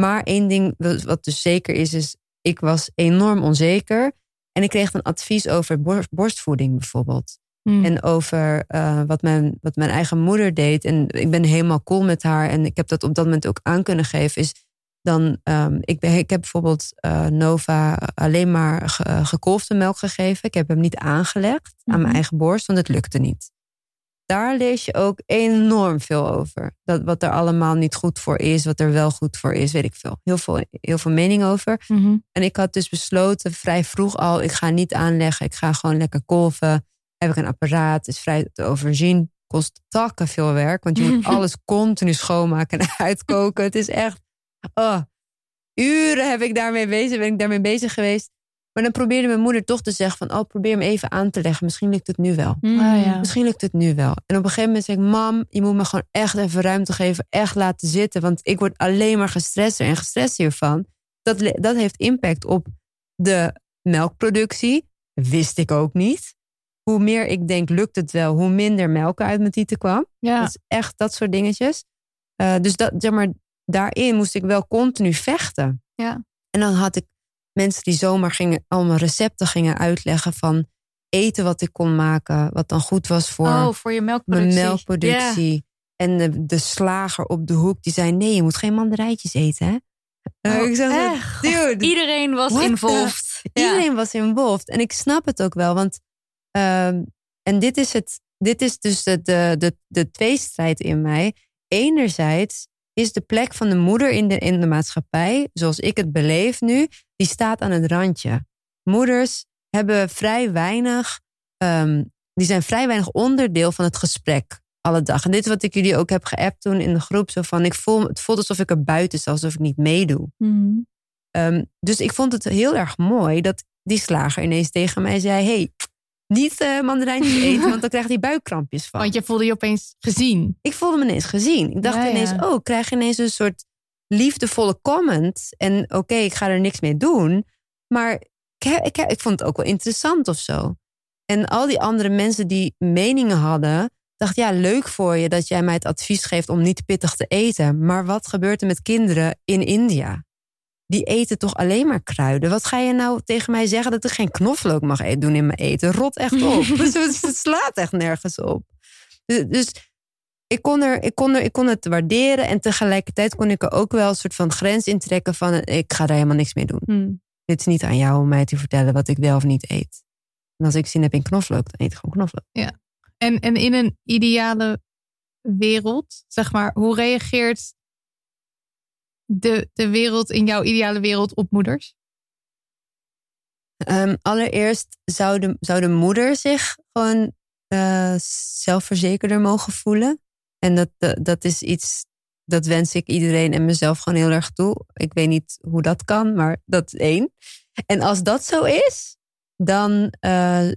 Maar één ding wat dus zeker is, is ik was enorm onzeker. En ik kreeg een advies over borst- borstvoeding bijvoorbeeld. Hmm. En over eh, wat, mijn, wat mijn eigen moeder deed. En ik ben helemaal cool met haar. En ik heb dat op dat moment ook aan kunnen geven. Is dan, ehm, ik, ben, ik heb bijvoorbeeld eh, Nova alleen maar ge, gekolfde melk gegeven. Ik heb hem niet aangelegd aan Mhm. mijn eigen borst, want het lukte niet. Daar lees je ook enorm veel over. Dat wat er allemaal niet goed voor is, wat er wel goed voor is, weet ik veel. Heel veel, heel veel mening over. Mhm. En ik had dus besloten vrij vroeg al, ik ga niet aanleggen. Ik ga gewoon lekker kolven. Heb ik een apparaat, is vrij te overzien. Kost takken veel werk, want je moet alles continu schoonmaken en uitkoken. Het is echt, oh, uren heb ik daarmee bezig, ben ik daarmee bezig geweest. Maar dan probeerde mijn moeder toch te zeggen van, oh, probeer hem even aan te leggen. Misschien lukt het nu wel. Mm. Ah, ja. Misschien lukt het nu wel. En op een gegeven moment zeg ik, mam, je moet me gewoon echt even ruimte geven. Echt laten zitten, want ik word alleen maar gestresster en gestrest hiervan. Dat, dat heeft impact op de melkproductie. Wist ik ook niet. Hoe meer ik denk, lukt het wel, hoe minder melk uit mijn tieten kwam. Ja. Dat is echt dat soort dingetjes. Eh, dus dat, zeg maar, daarin moest ik wel continu vechten. Ja. En dan had ik mensen die zomaar gingen, allemaal recepten gingen uitleggen van eten wat ik kon maken, wat dan goed was voor oh, voor je melkproductie. mijn melkproductie. En de, de slager op de hoek die zei: nee, je moet geen mandarijtjes eten, hè? Eh, Oh, ik zeg, echt? dude, Iedereen was the- involved. Ja. Iedereen was involved. En ik snap het ook wel, want. ehm, en dit is, het, dit is dus de, de, de, de tweestrijd in mij. Enerzijds is de plek van de moeder in de, in de maatschappij, zoals ik het beleef nu, die staat aan het randje. Moeders hebben vrij weinig, ehm, die zijn vrij weinig onderdeel van het gesprek alle dag. En dit is wat ik jullie ook heb geappt toen in de groep. Zo van, ik voel, het voelt alsof ik er buiten sta, alsof ik niet meedoe. Mhm. Ehm, dus ik vond het heel erg mooi dat die slager ineens tegen mij zei... hey, niet mandarijntjes eten, want dan krijgt hij buikkrampjes van. Want je voelde je opeens gezien. Ik voelde me ineens gezien. Ik dacht Ja, ja. ineens, oh, ik krijg ineens een soort liefdevolle comment. En oké, ik ga er niks mee doen. Maar ik, ik, ik vond het ook wel interessant of zo. En al die andere mensen die meningen hadden, dacht ja, leuk voor je dat jij mij het advies geeft om niet pittig te eten. Maar wat gebeurt er met kinderen in India? Die eten toch alleen maar kruiden. Wat ga je nou tegen mij zeggen dat ik geen knoflook mag eten, doen in mijn eten? Rot echt op. Dus het slaat echt nergens op. Dus, dus ik, kon er, ik, kon er, ik kon het waarderen en tegelijkertijd kon ik er ook wel een soort van grens in trekken van ik ga daar helemaal niks mee doen. Hmm. Dit is niet aan jou om mij te vertellen wat ik wel of niet eet. En als ik zin heb in knoflook, dan eet ik gewoon knoflook. En, en in een ideale wereld, zeg maar, hoe reageert de, de wereld in jouw ideale wereld op moeders? Ehm, allereerst zou de, moeder zich gewoon eh, zelfverzekerder mogen voelen. En dat, dat, is iets, dat wens ik iedereen en mezelf gewoon heel erg toe. Ik weet niet hoe dat kan, maar dat is één. En als dat zo is, dan, eh,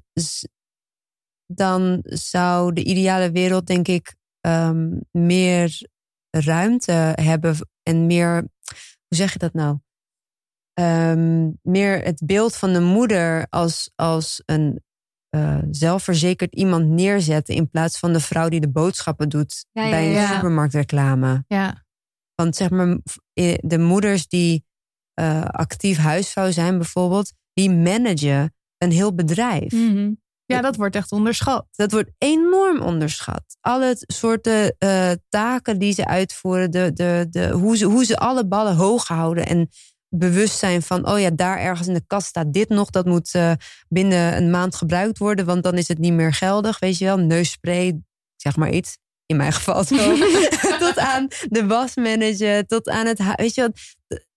dan zou de ideale wereld, denk ik, ehm, meer ruimte hebben en meer, hoe zeg je dat nou? Ehm, meer het beeld van de moeder als, als een eh, zelfverzekerd iemand neerzetten. In plaats van de vrouw die de boodschappen doet Ja, ja, bij een ja. supermarktreclame. Ja, Want zeg maar, de moeders die eh, actief huisvrouw zijn bijvoorbeeld, die managen een heel bedrijf. Mhm. Ja dat wordt echt onderschat. Dat wordt enorm onderschat. Alle soorten eh, taken die ze uitvoeren, de, de, de, hoe, ze, hoe ze alle ballen hoog houden en bewust zijn van, oh ja, daar ergens in de kast staat dit nog, dat moet eh, binnen een maand gebruikt worden, want dan is het niet meer geldig, weet je wel, neusspray, zeg maar iets. In mijn geval zo. tot aan de wasmanager, tot aan het Weet je wat,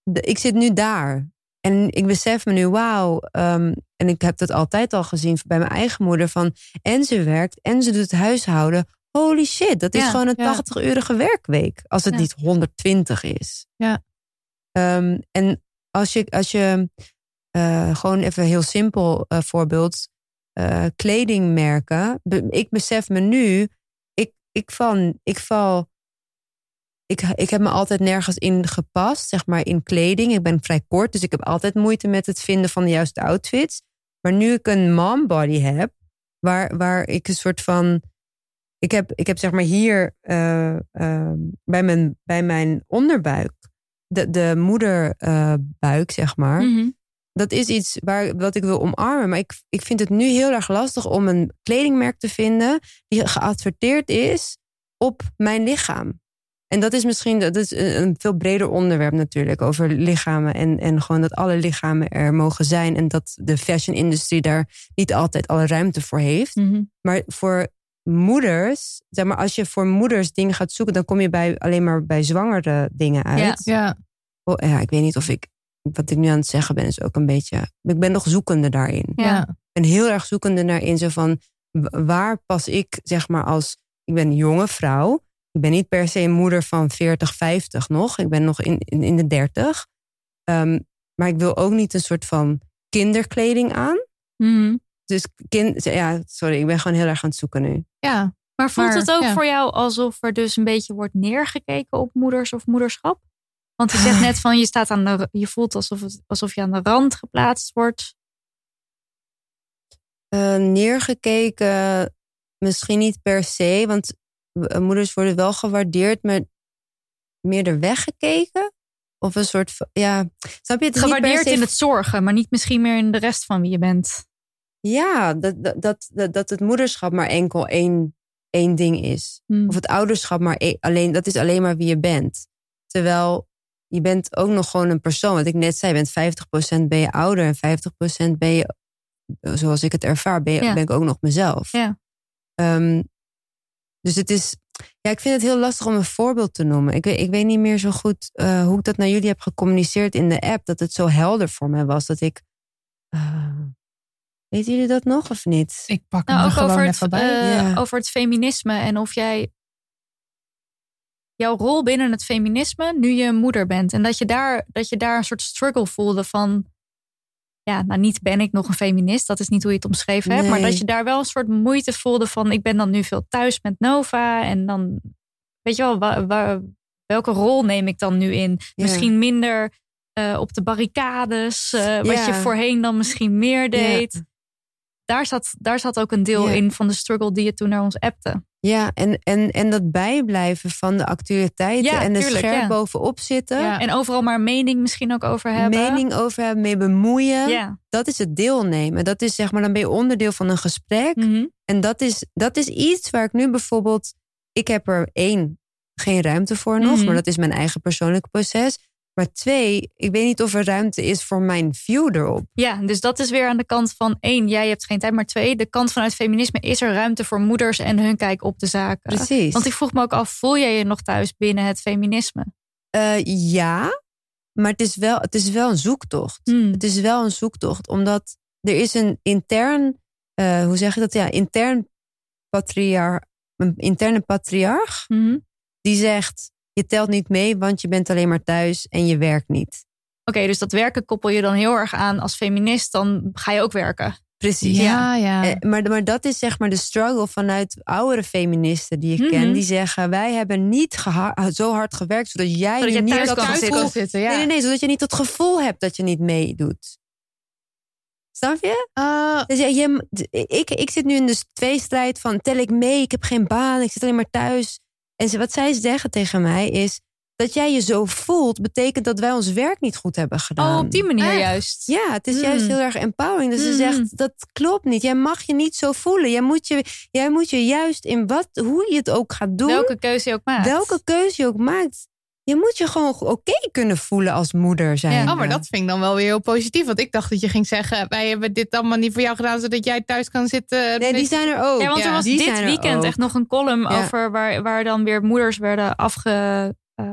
de- ik zit nu daar. En ik besef me nu, wauw. ehm, en ik heb dat altijd al gezien bij mijn eigen moeder. Van, en ze werkt en ze doet het huishouden. Holy shit, dat is Ja, gewoon een ja. 80-urige werkweek. Als het niet 120 is. Ja. Ehm, en als je, als je eh, gewoon even heel simpel eh, voorbeeld. eh, kledingmerken. Be- ik besef me nu, ik, ik, val, ik val. Ik, ik heb me altijd nergens in gepast, zeg maar in kleding. Ik ben vrij kort, dus ik heb altijd moeite met het vinden van de juiste outfits. Maar nu ik een mom body heb, waar, waar ik een soort van. Ik heb, ik heb zeg maar hier eh, eh, bij, mijn, bij mijn onderbuik, de, de moederbuik, zeg maar Mhm. dat is iets waar, wat ik wil omarmen. Maar ik, ik vind het nu heel erg lastig om een kledingmerk te vinden die geadverteerd is op mijn lichaam. En dat is misschien dat is een een veel breder onderwerp natuurlijk over lichamen. En, en gewoon dat alle lichamen er mogen zijn. En dat de fashion industrie daar niet altijd alle ruimte voor heeft. Mhm. Maar voor moeders, zeg maar, als je voor moeders dingen gaat zoeken, dan kom je bij, alleen maar bij zwangere dingen uit. Ja, Oh, ja, ik weet niet of ik. Wat ik nu aan het zeggen ben, is ook een beetje. Ik ben nog zoekende daarin. ja. Ik ben heel erg zoekende naar in zo van. Waar pas ik, zeg maar, als. Ik ben een jonge vrouw. Ik ben niet per se een moeder van 40, 50 nog. Ik ben nog in, in, in de 30. Ehm, maar ik wil ook niet een soort van kinderkleding aan. Mhm. Dus kind, ja, sorry, ik ben gewoon heel erg aan het zoeken nu. ja. Maar voelt Maar, het ook ja. voor jou alsof er dus een beetje wordt neergekeken op moeders of moederschap? Want je zegt net van je staat aan de, je voelt alsof, het, alsof je aan de rand geplaatst wordt. Eh, neergekeken, misschien niet per se, want moeders worden wel gewaardeerd, maar meer er weggekeken? Of een soort van, ja, snap je? Het Gewaardeerd se- in het zorgen, maar niet misschien meer in de rest van wie je bent. Ja, dat, dat, dat, het moederschap maar enkel één, één ding is. Hmm. Of het ouderschap maar e- alleen, dat is alleen maar wie je bent. Terwijl je bent ook nog gewoon een persoon. Wat ik net zei, je bent 50% ben je ouder en 50% ben je, zoals ik het ervaar, ben, je, Ja. ben ik ook nog mezelf. Ja. Ehm, dus het is, ja, ik vind het heel lastig om een voorbeeld te noemen. Ik weet, ik weet niet meer zo goed eh, hoe ik dat naar jullie heb gecommuniceerd in de app. Dat het zo helder voor mij was dat ik. eh, weten jullie dat nog of niet? Ik pak hem Nou, ook gewoon over het, even bij. eh, Ja. over het feminisme en of jij jouw rol binnen het feminisme nu je moeder bent. En dat je daar, dat je daar een soort struggle voelde van. Ja, nou niet ben ik nog een feminist, dat is niet hoe je het omschreven hebt. Maar dat je daar wel een soort moeite voelde van ik ben dan nu veel thuis met Nova. En dan, weet je wel, welke rol neem ik dan nu in? Ja. Misschien minder eh, op de barricades, eh, wat Ja. je voorheen dan misschien meer deed. Daar, zat, daar zat ook een deel in van de struggle die je toen naar ons appte. Ja, en, en, en dat bijblijven van de actualiteiten Ja, en er tuurlijk, scherp ja. bovenop zitten. Ja. En overal maar mening misschien ook over hebben. Mening over hebben, mee bemoeien. Dat is het deelnemen. Dat is zeg maar, dan ben je onderdeel van een gesprek. Mhm. En dat is, dat is iets waar ik nu bijvoorbeeld. Ik heb er één, geen ruimte voor nog, Mhm. maar dat is mijn eigen persoonlijke proces. Maar twee, ik weet niet of er ruimte is voor mijn view erop. Ja, dus dat is weer aan de kant van één, jij hebt geen tijd, maar twee, de kant vanuit feminisme is er ruimte voor moeders en hun kijk op de zaken. Precies. Want ik vroeg me ook af, voel jij je nog thuis binnen het feminisme? Eh, ja, maar het is, wel, het is wel een zoektocht. Hmm. Het is wel een zoektocht, omdat er is een intern, eh, hoe zeg je dat? Ja, intern patriarch, een interne patriarch Mhm. die zegt: je telt niet mee, want je bent alleen maar thuis en je werkt niet. Oké, dus dat werken koppel je dan heel erg aan als feminist, dan ga je ook werken. Precies. Ja, ja. Eh, maar, maar dat is zeg maar de struggle vanuit oudere feministen die ik Mhm. ken. Die zeggen, wij hebben niet zo hard gewerkt zodat jij Zodat nu je niet thuis kan zitten. zitten, ja. Nee, nee, nee, zodat je niet het gevoel hebt dat je niet meedoet. Snap je? Eh, Dus ja, je, ik, ik zit nu in de tweestrijd van tel ik mee, ik heb geen baan, ik zit alleen maar thuis. En ze, wat zij zeggen tegen mij is dat jij je zo voelt, betekent dat wij ons werk niet goed hebben gedaan. Oh, op die manier Echt? juist. Ja, het is juist heel erg empowering. Dus ze Hmm. zegt, dat klopt niet. Jij mag je niet zo voelen. Jij moet je, jij moet je juist in wat, hoe je het ook gaat doen, Welke keuze je ook maakt. welke keuze je ook maakt. Je moet je gewoon oké kunnen voelen als moeder zijn. oh, maar dat vind ik dan wel weer heel positief. Want ik dacht dat je ging zeggen: wij hebben dit allemaal niet voor jou gedaan, zodat jij thuis kan zitten. Nee, die zijn er ook. Ja, want Ja, er was dit weekend ook. echt nog een column Ja. over waar, waar dan weer moeders werden afge... eh,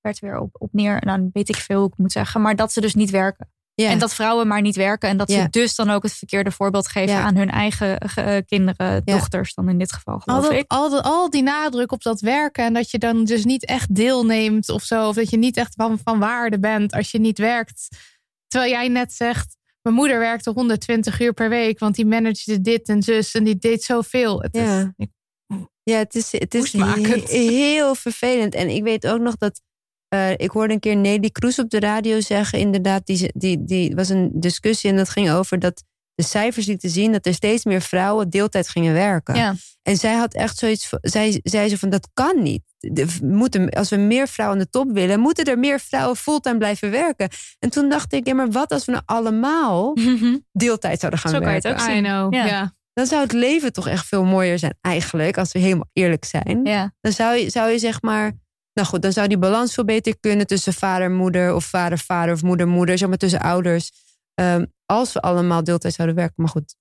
werd weer op, op neer, nou weet ik veel hoe ik moet zeggen, maar dat ze dus niet werken. Ja. En dat vrouwen maar niet werken. En dat Ja. ze dus dan ook het verkeerde voorbeeld geven Ja. aan hun eigen eh, kinderen, Ja. dochters dan in dit geval Al, geloof dat, ik. al, dat- al die nadruk op dat werken en dat je dan dus niet echt deelneemt of zo. Of dat je niet echt van, van waarde bent als je niet werkt. Terwijl jij net zegt, mijn moeder werkte 120 uur per week, want die managede dit en zus en die deed zoveel. Het Ja. is, Ja, het is, het is heel vervelend. En ik weet ook nog dat. Eh, ik hoorde een keer Nelly Kroes op de radio zeggen. Inderdaad, die, die, die was een discussie en dat ging over dat de cijfers lieten zien dat er steeds meer vrouwen deeltijd gingen werken. Ja. En zij had echt zoiets. Zij zei ze van dat kan niet. De- moeten, als we meer vrouwen aan de top willen, moeten er meer vrouwen fulltime blijven werken. En toen dacht ik, ja, maar wat als we nou allemaal deeltijd zouden gaan Zo kan je werken? het ook I zien. know, Ja. ja. Dan zou het leven toch echt veel mooier zijn, eigenlijk, als we helemaal eerlijk zijn. Ja. Dan zou je, zou je zeg maar. Nou goed, dan zou die balans veel beter kunnen tussen vader, moeder of vader, vader of moeder, moeder, zeg maar tussen ouders. Ehm, als we allemaal deeltijd zouden werken. Maar goed,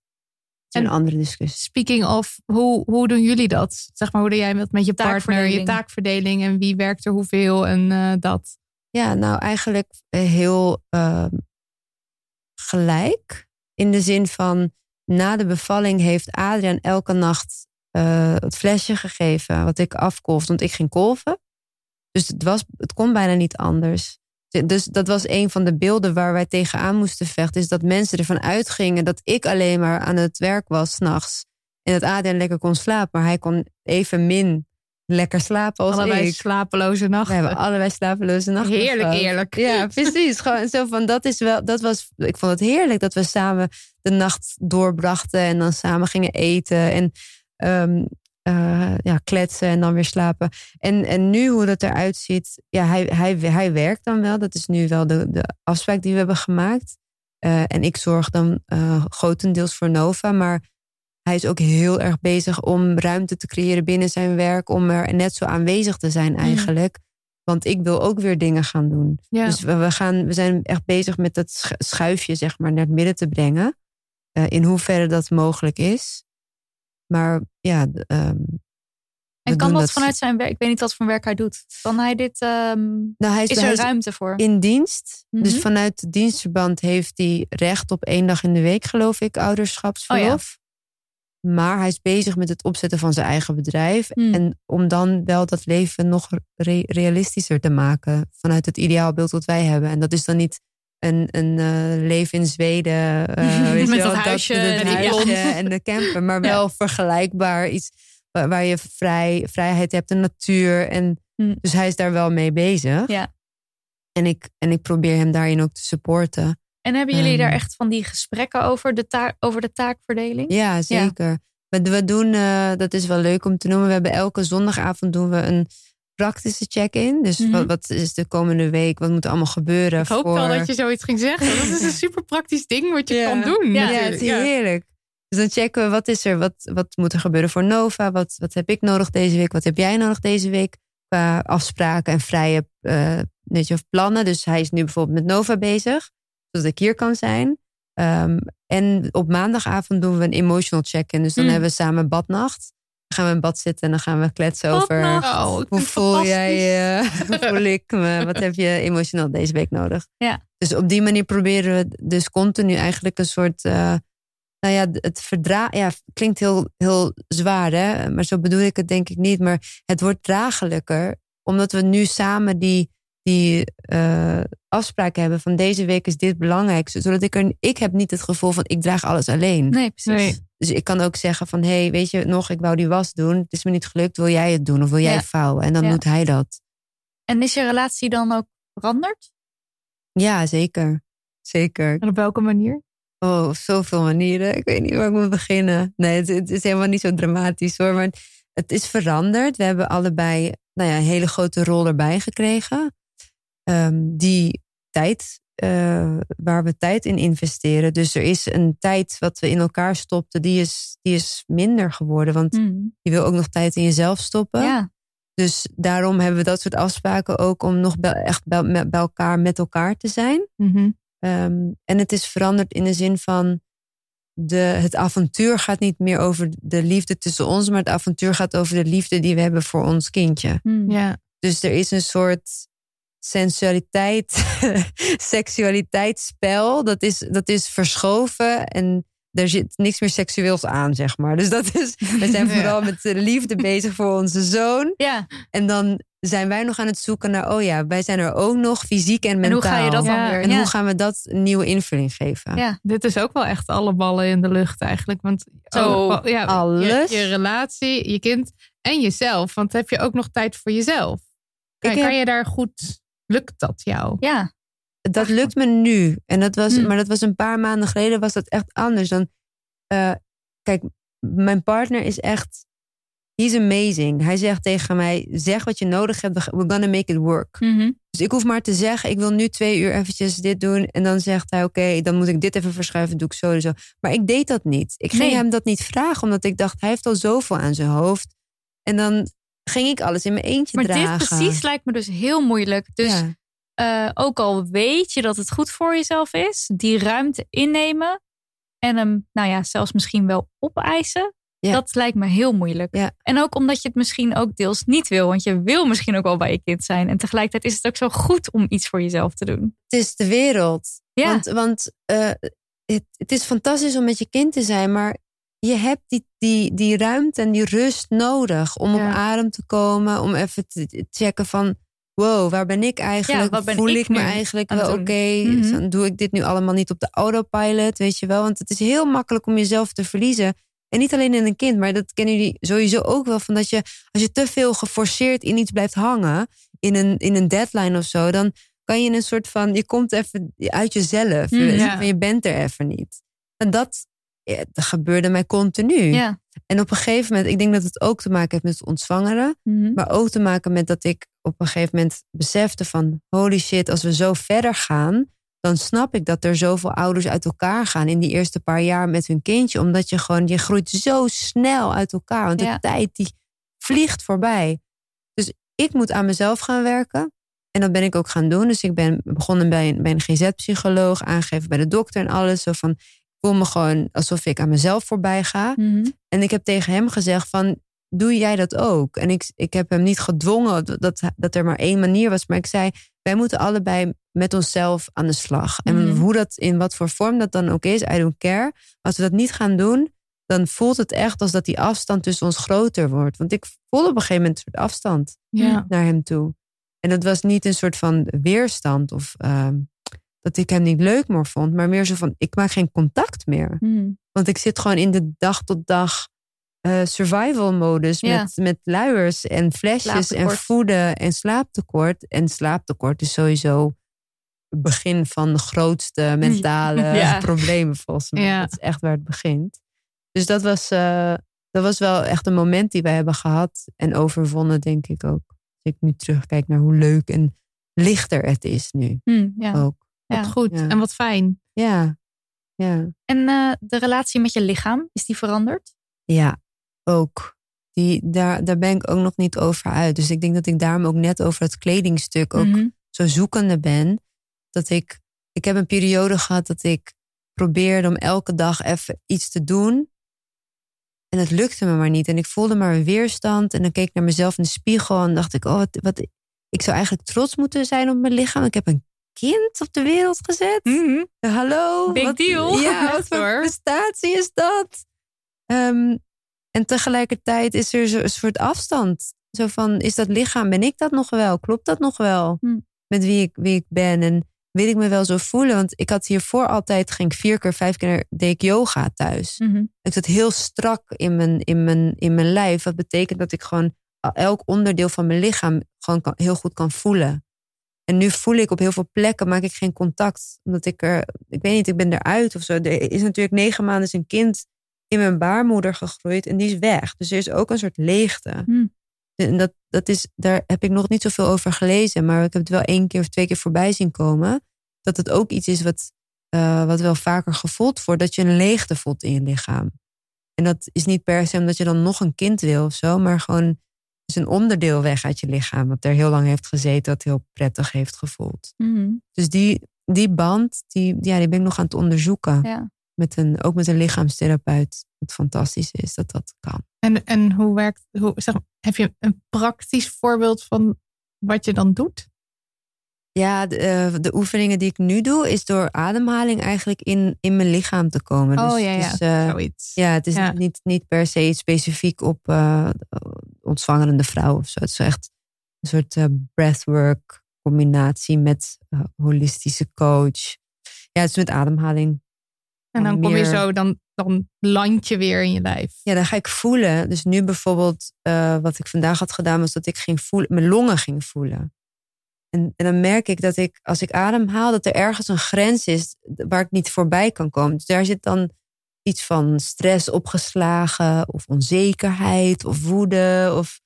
En- een andere discussie. Speaking of, hoe, hoe doen jullie dat? Zeg maar, hoe doe jij dat met je partner, je Taakverdeling. taakverdeling en wie werkt er hoeveel en eh, dat? Ja, nou eigenlijk eh, heel ehm, gelijk. In de zin van, na de bevalling heeft Adriaan elke nacht eh, het flesje gegeven wat ik afkolfde, want ik ging kolven. Dus het, was, het kon bijna niet anders. Dus dat was een van de beelden waar wij tegenaan moesten vechten. Is dat mensen ervan uitgingen dat ik alleen maar aan het werk was s'nachts. En dat Adriaan lekker kon slapen. Maar hij kon even min lekker slapen als Allebei ik. slapeloze We nachten. hebben allebei slapeloze nachten. Heerlijk gehad. eerlijk. Ja, precies. Gewoon zo van dat is wel. Dat was. Ik vond het heerlijk dat we samen de nacht doorbrachten en dan samen gingen eten en ehm, eh, ja, kletsen en dan weer slapen. En, en nu hoe dat eruit ziet, ja, hij, hij, hij werkt dan wel. Dat is nu wel de, de afspraak die we hebben gemaakt. Eh, en ik zorg dan eh, grotendeels voor Nova, maar hij is ook heel erg bezig om ruimte te creëren binnen zijn werk, om er net zo aanwezig te zijn eigenlijk. Want ik wil ook weer dingen gaan doen. Ja. Dus we, we, gaan, we zijn echt bezig met dat sch- schuifje zeg maar, naar het midden te brengen. In hoeverre dat mogelijk is. Maar ja, ehm, En kan dat vanuit zijn werk? Ik weet niet wat voor werk hij doet. Kan hij dit? ehm, nou, hij is, er ruimte voor? in dienst. Dus Mhm. vanuit het dienstverband heeft hij recht op één dag in de week, geloof ik, ouderschapsverlof. Maar hij is bezig met het opzetten van zijn eigen bedrijf. Hmm. En om dan wel dat leven nog re- realistischer te maken. Vanuit het ideaalbeeld wat wij hebben. En dat is dan niet een, een eh, leven in Zweden. eh, weet Met je wel, dat huisje het en huisje en de camper. Maar wel vergelijkbaar. Iets waar, waar je vrij, vrijheid hebt, de natuur. En, Hmm. Dus hij is daar wel mee bezig. Ja. En, ik, en ik probeer hem daarin ook te supporten. En hebben jullie Ehm. daar echt van die gesprekken over de, taak, over de taakverdeling? Ja, zeker. We, we doen, eh, dat is wel leuk om te noemen. We hebben elke zondagavond doen we een praktische check-in. Dus Mhm. wat, wat is de komende week? Wat moet er allemaal gebeuren? Ik hoop voor... wel dat je zoiets ging zeggen. Dat is een super praktisch ding wat je Ja. kan doen. Ja, Ja, natuurlijk. het is heerlijk. Dus dan checken we wat is er, wat, wat moet er gebeuren voor Nova? Wat, wat heb ik nodig deze week? Wat heb jij nodig deze week? Qua afspraken en vrije eh, weet je, of plannen. Dus hij is nu bijvoorbeeld met Nova bezig, zodat ik hier kan zijn. Ehm, en op maandagavond doen we een emotional check-in. Dus dan Mm. hebben we samen badnacht. Gaan we in bad zitten en dan gaan we kletsen over. Oh, vind Hoe voel jij fantastisch. je? Hoe voel ik me? Wat heb je emotioneel deze week nodig? Ja. Dus op die manier proberen we dus continu eigenlijk een soort... eh, nou ja, het verdragen... Ja, klinkt heel, heel zwaar, hè? Maar zo bedoel ik het denk ik niet. Maar het wordt draaglijker. Omdat we nu samen die, die eh, afspraken hebben van deze week is dit belangrijk. Zodat ik er... Ik heb niet het gevoel van ik draag alles alleen. Nee, precies. Nee. Dus ik kan ook zeggen van, hé, hey, weet je nog, ik wou die was doen. Het is me niet gelukt, wil jij het doen of wil jij Ja. vouwen? En dan Ja. doet hij dat. En is je relatie dan ook veranderd? Ja, zeker. Zeker. En op welke manier? Oh, op zoveel manieren. Ik weet niet waar ik moet beginnen. Nee, het, het is helemaal niet zo dramatisch hoor. Maar het is veranderd. We hebben allebei nou ja, een hele grote rol erbij gekregen. Ehm, die tijd, eh, waar we tijd in investeren. Dus er is een tijd wat we in elkaar stopten, die is, die is minder geworden. Want Hmm. je wil ook nog tijd in jezelf stoppen. Ja. Dus daarom hebben we dat soort afspraken ook om nog bij, echt bij, elkaar met elkaar te zijn. Mhm. Ehm, en het is veranderd in de zin van de, het avontuur gaat niet meer over de liefde tussen ons, maar het avontuur gaat over de liefde die we hebben voor ons kindje. Hmm. Ja. Dus er is een soort sensualiteit, seksualiteitsspel. Dat is, dat is verschoven en er zit niks meer seksueels aan, zeg maar. Dus dat is, we zijn Ja. vooral met de liefde bezig voor onze zoon. ja. En dan zijn wij nog aan het zoeken naar, oh ja, wij zijn er ook nog fysiek en En mentaal. hoe ga je dat dan Ja. weer? En ja. hoe gaan we dat nieuwe invulling geven? Ja. Dit is ook wel echt alle ballen in de lucht eigenlijk. Want Zo, oh, ja, alles. Je, je relatie, je kind en jezelf. Want heb je ook nog tijd voor jezelf? Heb- kan je daar goed... Lukt dat jou? ja. Dat lukt me nu. En dat was, Hmm. Maar dat was een paar maanden geleden was dat echt anders. Dan, eh, kijk, mijn partner is echt... He's amazing. Hij zegt tegen mij, zeg wat je nodig hebt. We're gonna make it work. Mhm. Dus ik hoef maar te zeggen, ik wil nu twee uur eventjes dit doen. En dan zegt hij, oké, dan moet ik dit even verschuiven. Doe ik zo en zo. Maar ik deed dat niet. Ik ging Nee. hem dat niet vragen. Omdat ik dacht, hij heeft al zoveel aan zijn hoofd. En dan ging ik alles in mijn eentje Maar dragen. dit precies lijkt me dus heel moeilijk. Dus Ja. eh, ook al weet je dat het goed voor jezelf is, die ruimte innemen en hem, nou ja, zelfs misschien wel opeisen. Ja. Dat lijkt me heel moeilijk. Ja. En ook omdat je het misschien ook deels niet wil, want je wil misschien ook wel bij je kind zijn. En tegelijkertijd is het ook zo goed om iets voor jezelf te doen. Het is de wereld. Ja. Want, want eh, het, het is fantastisch om met je kind te zijn, maar je hebt die, die, die ruimte en die rust nodig om Ja. op adem te komen, om even te checken van, wow, waar ben ik eigenlijk? Ja, ben Voel ik ik, me eigenlijk wel oké? Mhm. Dan Doe ik dit nu allemaal niet op de autopilot, weet je wel? Want het is heel makkelijk om jezelf te verliezen. En niet alleen in een kind, maar dat kennen jullie sowieso ook wel. Van dat je, als je te veel geforceerd in iets blijft hangen, in een, in een deadline of zo, dan kan je in een soort van, je komt even uit jezelf. Mm, Je- ja. Je bent er even niet. En dat, ja, dat gebeurde mij continu. Ja. En op een gegeven moment, ik denk dat het ook te maken heeft met het ontzwangeren. Mhm. Maar ook te maken met dat ik op een gegeven moment besefte van... holy shit, als we zo verder gaan... dan snap ik dat er zoveel ouders uit elkaar gaan... in die eerste paar jaar met hun kindje. Omdat je gewoon, je groeit zo snel uit elkaar. Want Ja. de tijd die vliegt voorbij. Dus ik moet aan mezelf gaan werken. En dat ben ik ook gaan doen. Dus ik ben begonnen bij een, bij een GZ-psycholoog... aangegeven bij de dokter en alles. Zo van, voel me gewoon alsof ik aan mezelf voorbij ga. Mhm. En ik heb tegen hem gezegd van, doe jij dat ook? En ik, ik heb hem niet gedwongen dat, dat er maar één manier was. Maar ik zei, wij moeten allebei met onszelf aan de slag. En Mhm. hoe dat, in wat voor vorm dat dan ook is, I don't care. Als we dat niet gaan doen, dan voelt het echt als dat die afstand tussen ons groter wordt. Want ik voelde op een gegeven moment een soort afstand Ja. naar hem toe. En dat was niet een soort van weerstand of ehm, dat ik hem niet leuk meer vond, maar meer zo van: ik maak geen contact meer. Mhm. Want ik zit gewoon in de dag tot dag eh, survival modus Ja. met, met luiers en flesjes en voeden en slaaptekort. En slaaptekort is sowieso het begin van de grootste mentale Ja. problemen volgens mij. Ja. Dat is echt waar het begint. Dus dat was, eh, dat was wel echt een moment die wij hebben gehad en overwonnen, denk ik ook. Als ik nu terugkijk naar hoe leuk en lichter het is nu ja. ook. Wat goed Ja. en wat fijn. Ja, ja. En eh, de relatie met je lichaam, is die veranderd? Ja, ook. Die, daar, daar ben ik ook nog niet over uit. Dus ik denk dat ik daarom ook net over het kledingstuk ook Mhm. zo zoekende ben. Dat ik, ik heb een periode gehad dat ik probeerde om elke dag even iets te doen. En het lukte me maar niet. En ik voelde maar een weerstand. En dan keek ik naar mezelf in de spiegel en dacht ik, oh, wat, wat, ik zou eigenlijk trots moeten zijn op mijn lichaam. Ik heb een kind op de wereld gezet. Hallo. Big wat- deal. Ja, wat voor prestatie is dat? Ehm, en tegelijkertijd is er zo- een soort afstand. Zo van, is dat lichaam, ben ik dat nog wel? Klopt dat nog wel? Hm. Met wie ik, wie ik ben? En wil ik me wel zo voelen? Want ik had hiervoor altijd, ging ik vier keer, vijf keer, deed ik yoga thuis. Mhm. Ik zat heel strak in mijn, in mijn, in mijn lijf. Wat betekent dat ik gewoon elk onderdeel van mijn lichaam gewoon kan, heel goed kan voelen. En nu voel ik op heel veel plekken, maak ik geen contact. Omdat ik er, ik weet niet, ik ben eruit of zo. Er is natuurlijk negen maanden is een kind in mijn baarmoeder gegroeid en die is weg. Dus er is ook een soort leegte. Hmm. En dat, dat is, daar heb ik nog niet zoveel over gelezen, maar ik heb het wel één keer of twee keer voorbij zien komen. Dat het ook iets is wat, eh, wat wel vaker gevoeld wordt, dat je een leegte voelt in je lichaam. En dat is niet per se omdat je dan nog een kind wil of zo, maar gewoon is een onderdeel weg uit je lichaam, wat er heel lang heeft gezeten, wat heel prettig heeft gevoeld. Mhm. Dus die, die band, die, ja, die ben ik nog aan het onderzoeken. Ja. Met een, ook met een lichaamstherapeut. Wat fantastisch is dat dat kan. En, en hoe werkt, hoe, zeg, heb je een praktisch voorbeeld van wat je dan doet? Ja, de, eh, de oefeningen die ik nu doe, is door ademhaling eigenlijk in, in mijn lichaam te komen. oh Dus ja, het ja, is, eh, zoiets. ja, het is Ja. Niet, niet per se iets specifiek op eh ontzwangerende vrouw of zo. Het is echt een soort eh, breathwork combinatie met holistische coach. Ja, het is met ademhaling. en dan kom je zo, dan, dan land je weer in je lijf. Ja, dan ga ik voelen. Dus nu bijvoorbeeld, wat ik vandaag had gedaan, was dat ik ging voelen, mijn longen ging voelen. En, en dan merk ik dat ik, als ik ademhaal, dat er ergens een grens is waar ik niet voorbij kan komen. Dus daar zit dan iets van stress opgeslagen, of onzekerheid, of woede. Of,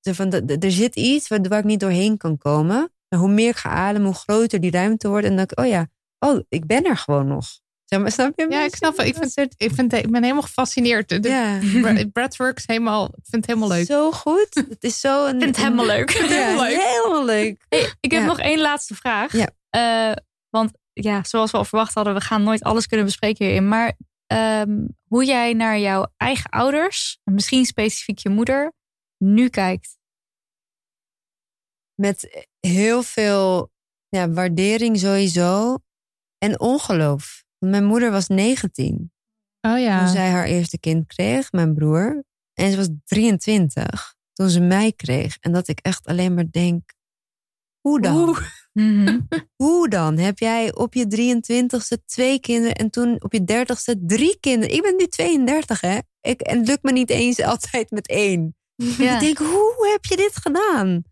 van, er zit iets waar, waar ik niet doorheen kan komen. En hoe meer ik ga ademen, hoe groter die ruimte wordt. En dan denk ik, oh ja, oh, ik ben er gewoon nog. Zeg maar, snap je? Ja, ik snap het. Ik, vind, ik, vind, ik ben helemaal gefascineerd. De, Ja. Bra- Breathwork is helemaal, ik vind het helemaal leuk. Zo goed. Het is zo een. Ik vind het helemaal leuk. Ja, Helemaal leuk. helemaal leuk. Hey, ik heb Ja. nog één laatste vraag. Ja. Eh, want ja, zoals we al verwacht hadden, we gaan nooit alles kunnen bespreken hierin. Maar ehm, hoe jij naar jouw eigen ouders, en misschien specifiek je moeder, nu kijkt. Met heel veel ja, waardering sowieso. En ongeloof. Want mijn moeder was 19 Oh ja. toen zij haar eerste kind kreeg, mijn broer. En ze was 23 toen ze mij kreeg. En dat ik echt alleen maar denk: hoe dan? Oeh. Mhm. Hoe dan? Heb jij op je 23ste twee kinderen en toen op je 30ste drie kinderen? Ik ben nu 32, hè? Ik, en het lukt me niet eens altijd met één. Ja. Ik denk, hoe heb je dit gedaan?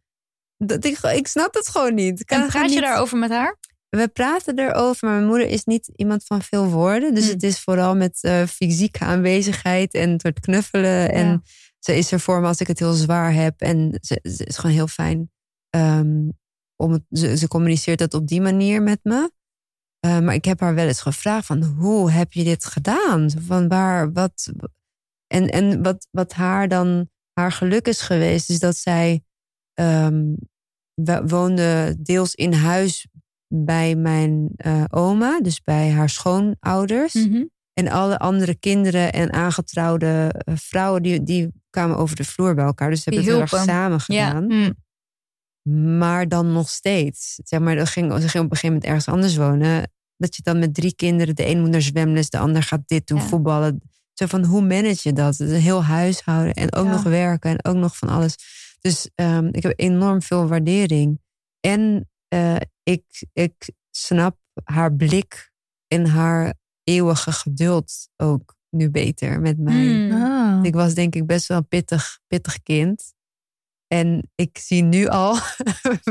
Dat ik, ik snap het gewoon niet. Kan En praat je niet- daarover met haar? We praten erover, maar mijn moeder is niet iemand van veel woorden. Dus Hmm. het is vooral met eh, fysieke aanwezigheid en het soort knuffelen. En ze is er voor me als ik het heel zwaar heb. En ze, ze is gewoon heel fijn. Ehm, om het, ze, ze communiceert dat op die manier met me. Eh, maar ik heb haar wel eens gevraagd van hoe heb je dit gedaan? Van waar, wat... En, en wat, wat haar dan haar geluk is geweest, is dat zij ehm, woonde deels in huis bij mijn eh, oma, dus bij haar schoonouders. Mhm. En alle andere kinderen en aangetrouwde eh, vrouwen, die, die kwamen over de vloer bij elkaar. Dus ze hebben het heel erg samen Ja. gedaan. Hm. Maar dan nog steeds. Zeg maar, dat ging, ze ging op een gegeven moment ergens anders wonen. Dat je dan met drie kinderen, de een moet naar zwemles, de ander gaat dit doen, Ja. voetballen. Zo van hoe manage je dat? Het is een heel huishouden en ook Ja. nog werken en ook nog van alles. Dus ehm, ik heb enorm veel waardering. En eh, ik, ik snap haar blik en haar eeuwige geduld ook nu beter met mij. Hmm. Ah. Ik was denk ik best wel een pittig, pittig kind. En ik zie nu al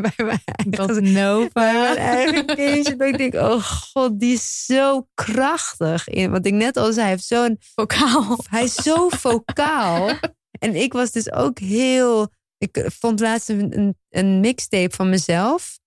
bij mijn Dat eigen, bij Nova. mijn eigen kindje. Dat ik denk, oh god, die is zo krachtig. In, wat ik net al zei, hij, heeft zo'n, Vocaal. hij is zo vocaal. En ik was dus ook heel... Ik vond laatst een, een, een mixtape van mezelf.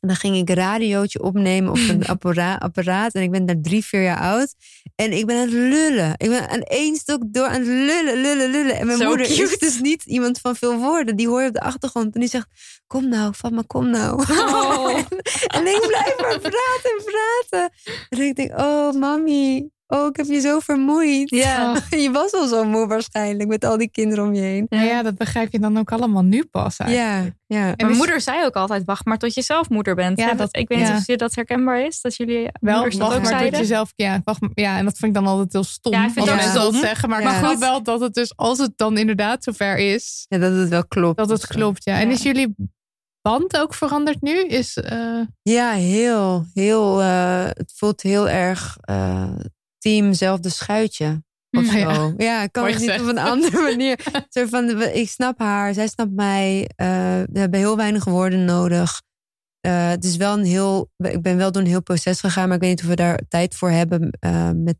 En dan ging ik een radiootje opnemen op een appara- apparaat. En ik ben daar drie, vier jaar oud. En ik ben aan het lullen. Ik ben aan één stuk door aan het lullen, lullen, lullen. En mijn Zo moeder is cute. dus niet iemand van veel woorden. Die hoor je op de achtergrond. En die zegt, kom nou, Fatma, kom nou. Oh. en ik blijf maar praten en praten. En ik denk, oh mami, oh ik heb je zo vermoeid. Ja. Je was al zo moe waarschijnlijk met al die kinderen om je heen. Nou ja, dat begrijp je dan ook allemaal nu pas eigenlijk. Ja, ja. En Mijn is- moeder zei ook altijd, wacht maar tot je zelf moeder bent. Ja, dat- ik weet niet ja. of je dat herkenbaar is, dat jullie Wel, moeders dat wacht ook maar tot zeiden. jezelf. Ja, wacht, maar- ja, en dat vind ik dan altijd heel stom. Ja, ik vind als het ook mensen dat stom. zeggen. Maar Ja. ik Goed. wel dat het dus, als het dan inderdaad zover is, Ja, dat het wel klopt. dat het klopt. Ja. En Ja. is jullie band ook veranderd nu? Is, eh, Ja, heel, heel. eh, het voelt heel erg uh, team zelfde schuitje. Of Mm, zo. ja. Ja, ik kan Mooi het niet op een andere manier. Zo van, ik snap haar, zij snapt mij. eh, we hebben heel weinig woorden nodig. Eh, het is wel een heel. Ik ben wel door een heel proces gegaan, maar ik weet niet of we daar tijd voor hebben. eh, met,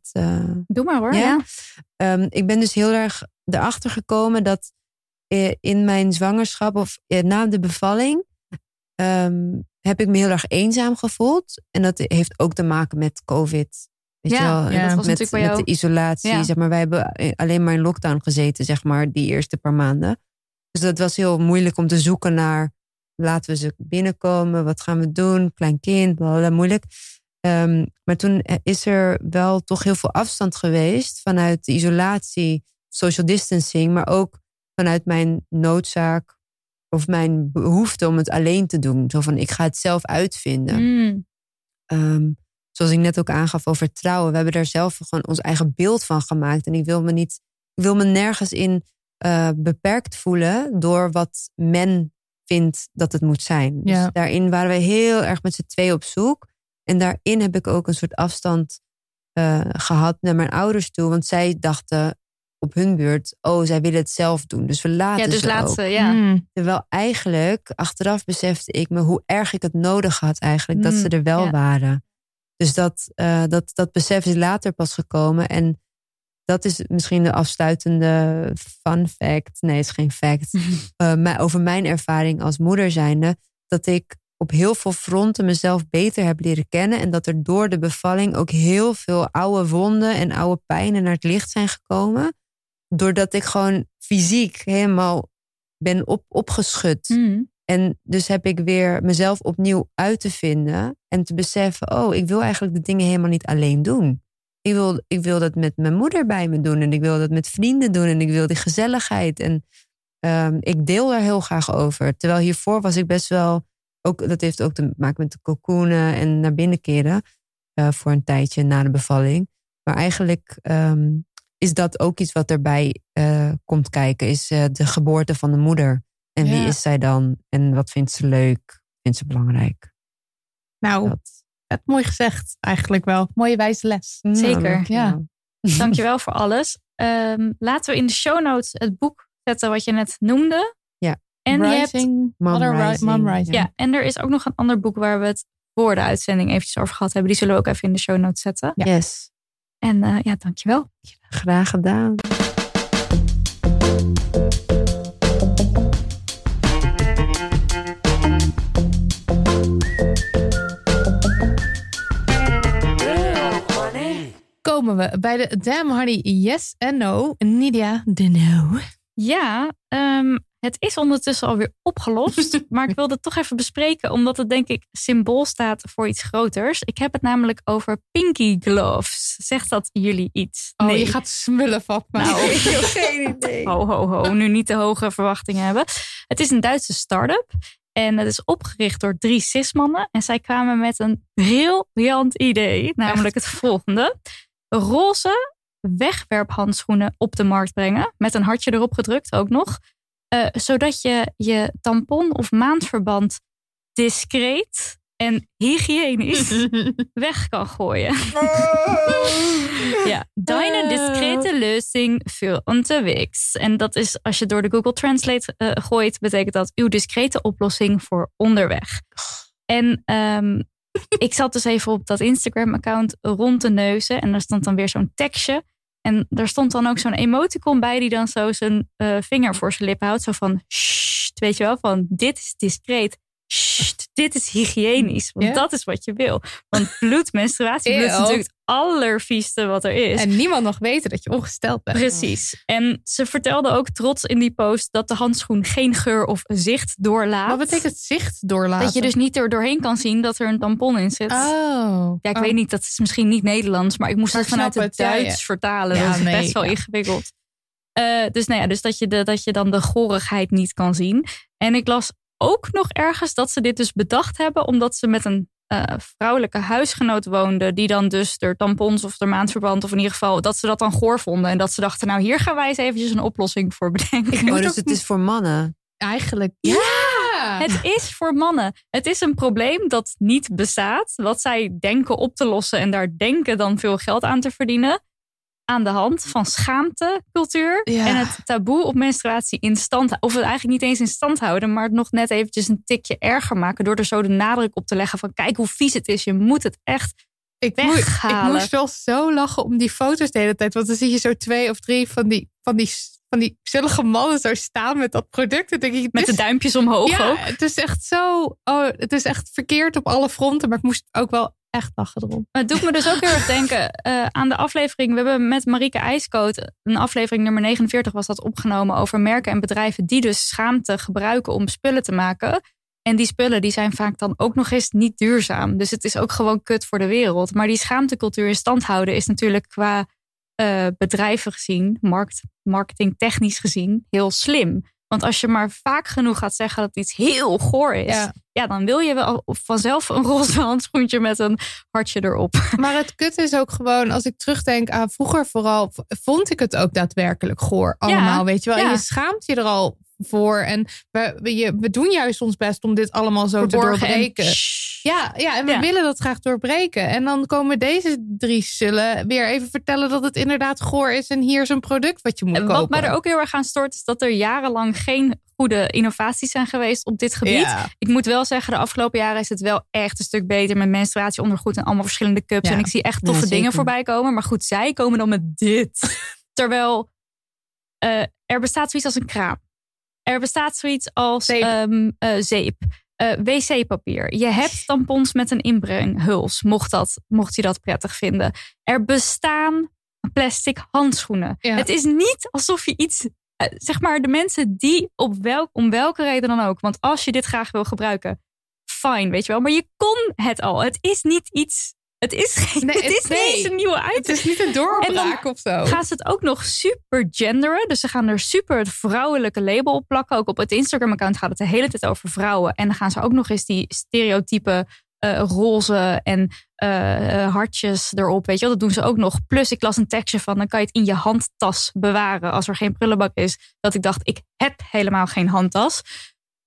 Doe maar hoor. Ja? Ja. Ehm, ik ben dus heel erg erachter gekomen dat in mijn zwangerschap of na de bevalling ehm, heb ik me heel erg eenzaam gevoeld. En dat heeft ook te maken met COVID. Weet Ja, je wel? ja, dat was met, natuurlijk bij met de isolatie. Ja. Zeg maar, wij hebben eh, alleen maar in lockdown gezeten, zeg maar, die eerste paar maanden. Dus dat was heel moeilijk om te zoeken naar laten we ze binnenkomen, wat gaan we doen, klein kind, blablabla, moeilijk. Ehm, maar toen is er wel toch heel veel afstand geweest vanuit de isolatie, social distancing, maar ook vanuit mijn noodzaak of mijn behoefte om het alleen te doen. Zo van, ik ga het zelf uitvinden. Mm. Zoals ik net ook aangaf over vertrouwen. We hebben daar zelf gewoon ons eigen beeld van gemaakt. En ik wil me niet, ik wil me nergens in eh, beperkt voelen door wat men vindt dat het moet zijn. Dus daarin waren we heel erg met z'n twee op zoek. En daarin heb ik ook een soort afstand eh, gehad naar mijn ouders toe. Want zij dachten op hun beurt, oh, zij willen het zelf doen. Dus we laten Ja, dus ze laat ook. ze, ja. mm, Terwijl eigenlijk, achteraf besefte ik me hoe erg ik het nodig had eigenlijk. Dat Mm, ze er wel ja. waren. Dus dat, eh, dat, dat besef is later pas gekomen. En dat is misschien de afsluitende fun fact. Nee, het is geen fact. eh, maar over mijn ervaring als moeder zijnde. Dat ik op heel veel fronten mezelf beter heb leren kennen. En dat er door de bevalling ook heel veel oude wonden en oude pijnen naar het licht zijn gekomen. Doordat ik gewoon fysiek helemaal ben op, opgeschud. Mm. En dus heb ik weer mezelf opnieuw uit te vinden. En te beseffen, oh, ik wil eigenlijk de dingen helemaal niet alleen doen. Ik wil, ik wil dat met mijn moeder bij me doen. En ik wil dat met vrienden doen. En ik wil die gezelligheid. En ehm, ik deel daar heel graag over. Terwijl hiervoor was ik best wel... Ook, dat heeft ook te maken met de cocoonen en naar binnen keren. eh, voor een tijdje na de bevalling. Maar eigenlijk ehm, is dat ook iets wat erbij eh, komt kijken. Is eh, de geboorte van de moeder. En wie Ja. is zij dan? En wat vindt ze leuk? Vindt ze belangrijk? nou, Dat. het mooi gezegd eigenlijk wel. Mooie wijze les. Zeker, Nou, ja. Dankjewel voor alles. Ehm, laten we in de show notes het boek zetten wat je net noemde. Ja. En, je hebt, Rising, Mom Ri- Rising. Mom Rising. ja, en er is ook nog een ander boek waar we het voor de uitzending eventjes over gehad hebben. Die zullen we ook even in de show notes zetten. Ja. Yes, En eh, ja, dankjewel. graag gedaan. Komen we bij de Damn Honey Yes en No. Nidia de No. Ja, ehm, het is ondertussen alweer opgelost. maar ik wilde het toch even bespreken, omdat het denk ik symbool staat voor iets groters. Ik heb het namelijk over pinky gloves. Zegt dat jullie iets? Oh, je gaat smullen, Fatma. Nou, Geen idee. ho, ho, ho. Nu niet te hoge verwachtingen hebben. Het is een Duitse start-up. En het is opgericht door drie cismannen. En zij kwamen met een briljant idee. Namelijk het volgende. Roze wegwerphandschoenen op de markt brengen. Met een hartje erop gedrukt ook nog. Eh, zodat je je tampon of maandverband discreet en hygiënisch weg kan gooien. ja, deine discrete lösing für unterwegs. En dat is als je door de Google Translate eh, gooit, betekent dat uw discrete oplossing voor onderweg. En ehm, ik zat dus even op dat Instagram-account rond te neuzen. En er stond dan weer zo'n tekstje. En er stond dan ook zo'n emoticon bij die dan zo zijn eh, vinger voor zijn lippen houdt. Zo van, "Sst," weet je wel, van dit is discreet. Sst, dit is hygiënisch. Want Ja. dat is wat je wil. Want bloed, menstruatiebloed is natuurlijk het allervieste wat er is. En niemand nog weten dat je ongesteld bent. Precies. En ze vertelde ook trots in die post dat de handschoen geen geur of zicht doorlaat. Wat betekent zicht doorlaten? Dat je dus niet er doorheen kan zien dat er een tampon in zit. Oh. Ja, ik Oh. weet niet, dat is misschien niet Nederlands, maar ik moest Maar het vanuit het Duits ja. vertalen. Ja, dat is nee, best wel ingewikkeld. Eh, dus, nou ja, dus dat je, de, dat je dan de gorigheid niet kan zien. En ik las ook nog ergens dat ze dit dus bedacht hebben, omdat ze met een eh, vrouwelijke huisgenoot woonden, die dan dus er tampons of er maandverband, of in ieder geval dat ze dat dan goor vonden. En dat ze dachten, nou hier gaan wij eens eventjes een oplossing voor bedenken. Oh, dus het is voor mannen. Eigenlijk. Ja. Het is voor mannen. Het is een probleem dat niet bestaat. Wat zij denken op te lossen en daar denken dan veel geld aan te verdienen. Aan de hand van schaamtecultuur Ja. en het taboe op menstruatie in stand Of het eigenlijk niet eens in stand houden, maar het nog net eventjes een tikje erger maken. Door er zo de nadruk op te leggen van kijk hoe vies het is. Je moet het echt ik, moe- ik moest wel zo lachen om die foto's de hele tijd. Want dan zie je zo twee of drie van die, van die, van die zullige mannen zo staan met dat product. Dan denk ik, met de duimpjes omhoog ja, ook. het is echt zo. Oh, het is echt verkeerd op alle fronten. Maar ik moest ook wel echt lachen erom. Maar het doet me dus ook heel erg denken eh, aan de aflevering. We hebben met Marieke IJskoot, een aflevering nummer 49 was dat opgenomen over merken en bedrijven die dus schaamte gebruiken om spullen te maken. En die spullen die zijn vaak dan ook nog eens niet duurzaam. Dus het is ook gewoon kut voor de wereld. Maar die schaamtecultuur in stand houden is natuurlijk qua eh, bedrijven gezien, markt, marketingtechnisch gezien, heel slim. Want als je maar vaak genoeg gaat zeggen dat iets heel goor is, Ja. ja, dan wil je wel vanzelf een roze handschoentje met een hartje erop. Maar het kut is ook gewoon, als ik terugdenk aan vroeger vooral, vond ik het ook daadwerkelijk goor. Allemaal, weet je wel. En je schaamt je er al voor. En we, we, doen juist ons best om dit allemaal zo Verborgen te en doorbreken. Ja, ja, en we Ja. willen dat graag doorbreken. En dan komen deze drie zullen weer even vertellen dat het inderdaad goor is. En hier is een product wat je moet En kopen. Wat mij er ook heel erg aan stoort, is dat er jarenlang geen goede innovaties zijn geweest op dit gebied. Ja. Ik moet wel zeggen, de afgelopen jaren is het wel echt een stuk beter met menstruatieondergoed en allemaal verschillende cups. Ja. En ik zie echt toffe dingen voorbij komen. Maar goed, zij komen dan met dit. Terwijl eh, er bestaat zoiets als een kraam. Er bestaat zoiets als Zeep. ehm, eh, zeep. Eh, wc-papier. Je hebt tampons met een inbrenghuls, mocht, dat, mocht je dat prettig vinden. Er bestaan plastic handschoenen. Ja. Het is niet alsof je iets, eh, zeg maar, de mensen die op welk, om welke reden dan ook, want als je dit graag wil gebruiken, fijn, weet je wel. Maar je kon het al. Het is niet iets. Het is, geen, Nee, het het- is niet eens een nieuwe Het item. is niet een doorbraak of zo. Gaan ze het ook nog super genderen. Dus ze gaan er super het vrouwelijke label op plakken. Ook op het Instagram-account gaat het de hele tijd over vrouwen. En dan gaan ze ook nog eens die stereotype eh, roze en eh, eh, hartjes erop. Weet je wel, dat doen ze ook nog. Plus ik las een tekstje van, dan kan je het in je handtas bewaren als er geen prullenbak is. Dat ik dacht, ik heb helemaal geen handtas.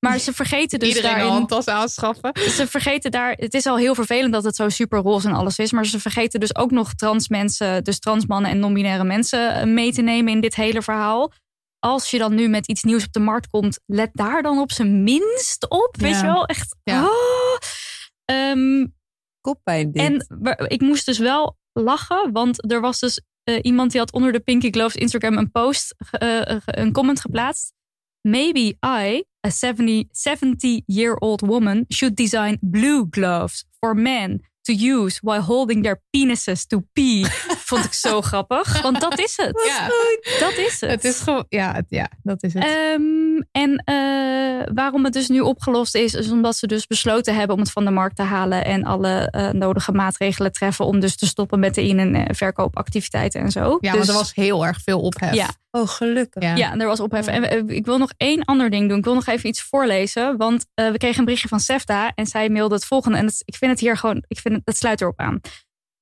Maar ze vergeten dus Iedereen daarin... een handtas aanschaffen. Ze vergeten daar, het is al heel vervelend dat het zo super roze en alles is. Maar ze vergeten dus ook nog trans mensen, dus trans mannen en non-binaire mensen eh, mee te nemen in dit hele verhaal. Als je dan nu met iets nieuws op de markt komt, let daar dan op zijn minst op. Weet je wel, echt. Ja. oh. Ehm, Koppijn dit. en ik moest dus wel lachen, want er was dus eh, iemand die had onder de Pinky Gloves Instagram een post, eh, een comment geplaatst. Maybe I, a 70 70-year-old woman, should design blue gloves for men to use while holding their penises to pee. Vond ik zo grappig, want dat is het. Ja. Dat is het. Het is gewoon, ja, ja, dat is het. En eh, waarom het dus nu opgelost is, is omdat ze dus besloten hebben om het van de markt te halen en alle eh, nodige maatregelen treffen om dus te stoppen met de in- en eh, verkoopactiviteiten en zo. ja, dus, want er was heel erg veel ophef. Ja. Oh, gelukkig. Ja. ja, er was ophef. En ik wil nog één ander ding doen. Ik wil nog even iets voorlezen, want eh, we kregen een berichtje van Sefta en zij mailde het volgende. En het, ik vind het hier gewoon, ik vind het, het sluit erop aan.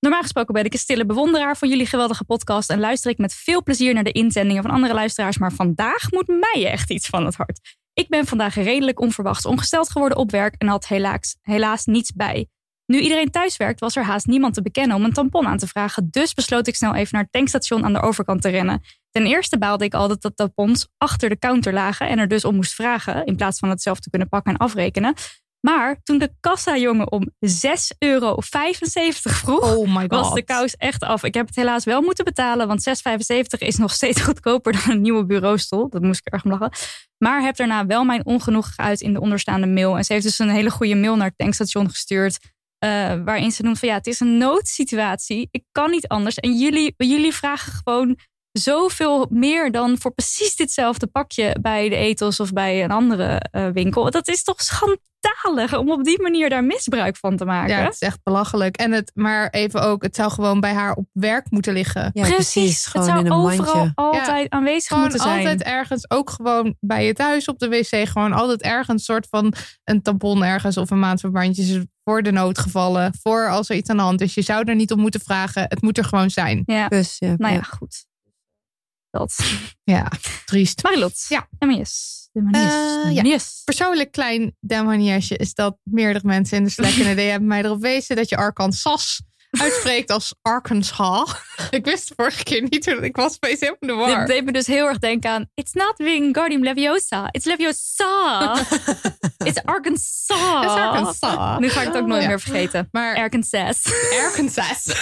Normaal gesproken ben ik een stille bewonderaar van jullie geweldige podcast en luister ik met veel plezier naar de inzendingen van andere luisteraars, maar vandaag moet mij echt iets van het hart. Ik ben vandaag redelijk onverwachts ongesteld geworden op werk en had helaas, helaas niets bij. Nu iedereen thuis werkt, was er haast niemand te bekennen om een tampon aan te vragen. Dus besloot ik snel even naar het tankstation aan de overkant te rennen. Ten eerste baalde ik altijd dat tampons achter de counter lagen en er dus om moest vragen, in plaats van het zelf te kunnen pakken en afrekenen. Maar toen de kassajongen om 6,75 euro vroeg, Oh my god. was de kous echt af. Ik heb het helaas wel moeten betalen, want 6,75 is nog steeds goedkoper dan een nieuwe bureaustoel. Dat moest ik erg om lachen. Maar heb daarna wel mijn ongenoeg geuit in de onderstaande mail. En ze heeft dus een hele goede mail naar het tankstation gestuurd. eh, waarin ze noemt van ja, het is een noodsituatie. Ik kan niet anders. En jullie, jullie vragen gewoon zoveel meer dan voor precies ditzelfde pakje bij de Ethos of bij een andere eh, winkel. Dat is toch om op die manier daar misbruik van te maken. Ja, het is echt belachelijk. En het, maar even ook, het zou gewoon bij haar op werk moeten liggen. Ja, precies. Het Gewoon zou in een overal mandje. altijd aanwezig Gewoon moeten zijn. altijd ergens, ook gewoon bij je thuis op de wc, gewoon altijd ergens soort van een tampon ergens of een maandverbandje voor de noodgevallen, voor als er iets aan de hand is. Je zou er niet om moeten vragen. Het moet er gewoon zijn. Ja, Dus, ja, nou ja, ja. goed. Dat. Ja, triest. Marilot. Ja. De manies. De manies. Eh, ja. Persoonlijk klein demoniesje is dat meerdere mensen in de Slack en de DM mij erop wezen dat je Arkansas uitspreekt als Arkansas. ik wist de vorige keer niet hoe ik was opeens helemaal in de war. Dit deed me dus heel erg denken aan... It's not Wingardium Leviosa. It's Leviosa. It's Arkansas. Arkansas. Nu ga ik het ook nooit Ja. meer vergeten. Maar Arkansas. Arkansas.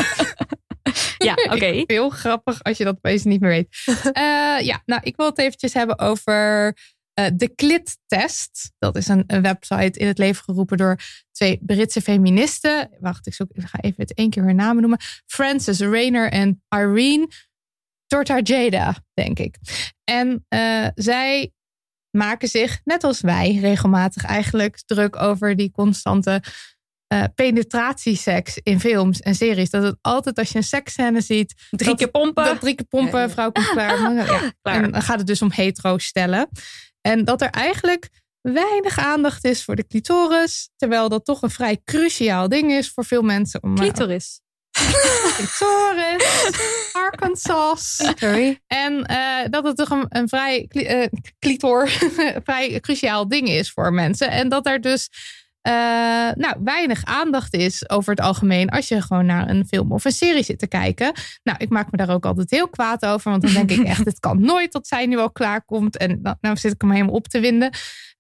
ja, oké. Heel grappig als je dat opeens niet meer weet. Eh, ja, nou, ik wil het eventjes hebben over eh, de Clit-test. Dat is een, een website in het leven geroepen door twee Britse feministen. Wacht, ik, zoek, ik ga even het één keer hun namen noemen. Frances Rayner en Irene Tortajada, denk ik. En eh, zij maken zich, net als wij, regelmatig eigenlijk druk over die constante eh, penetratieseks in films en series. Dat het altijd als je een seksscène ziet, Drie dat- keer pompen. dat drie keer pompen, Ja, vrouw komt klaar. Ja. Klaar. En dan gaat het dus om hetero stellen. En dat er eigenlijk weinig aandacht is voor de clitoris. Terwijl dat toch een vrij cruciaal ding is voor veel mensen. Om, eh, Clitoris. clitoris, Arkansas. Sorry. En eh, dat het toch een, een vrij clitor, vrij cruciaal ding is voor mensen. En dat er dus eh, nou, weinig aandacht is over het algemeen als je gewoon naar een film of een serie zit te kijken. Nou, ik maak me daar ook altijd heel kwaad over, want dan denk ik echt, het kan nooit dat zij nu al klaar komt. En dan, nou zit ik hem helemaal op te winden.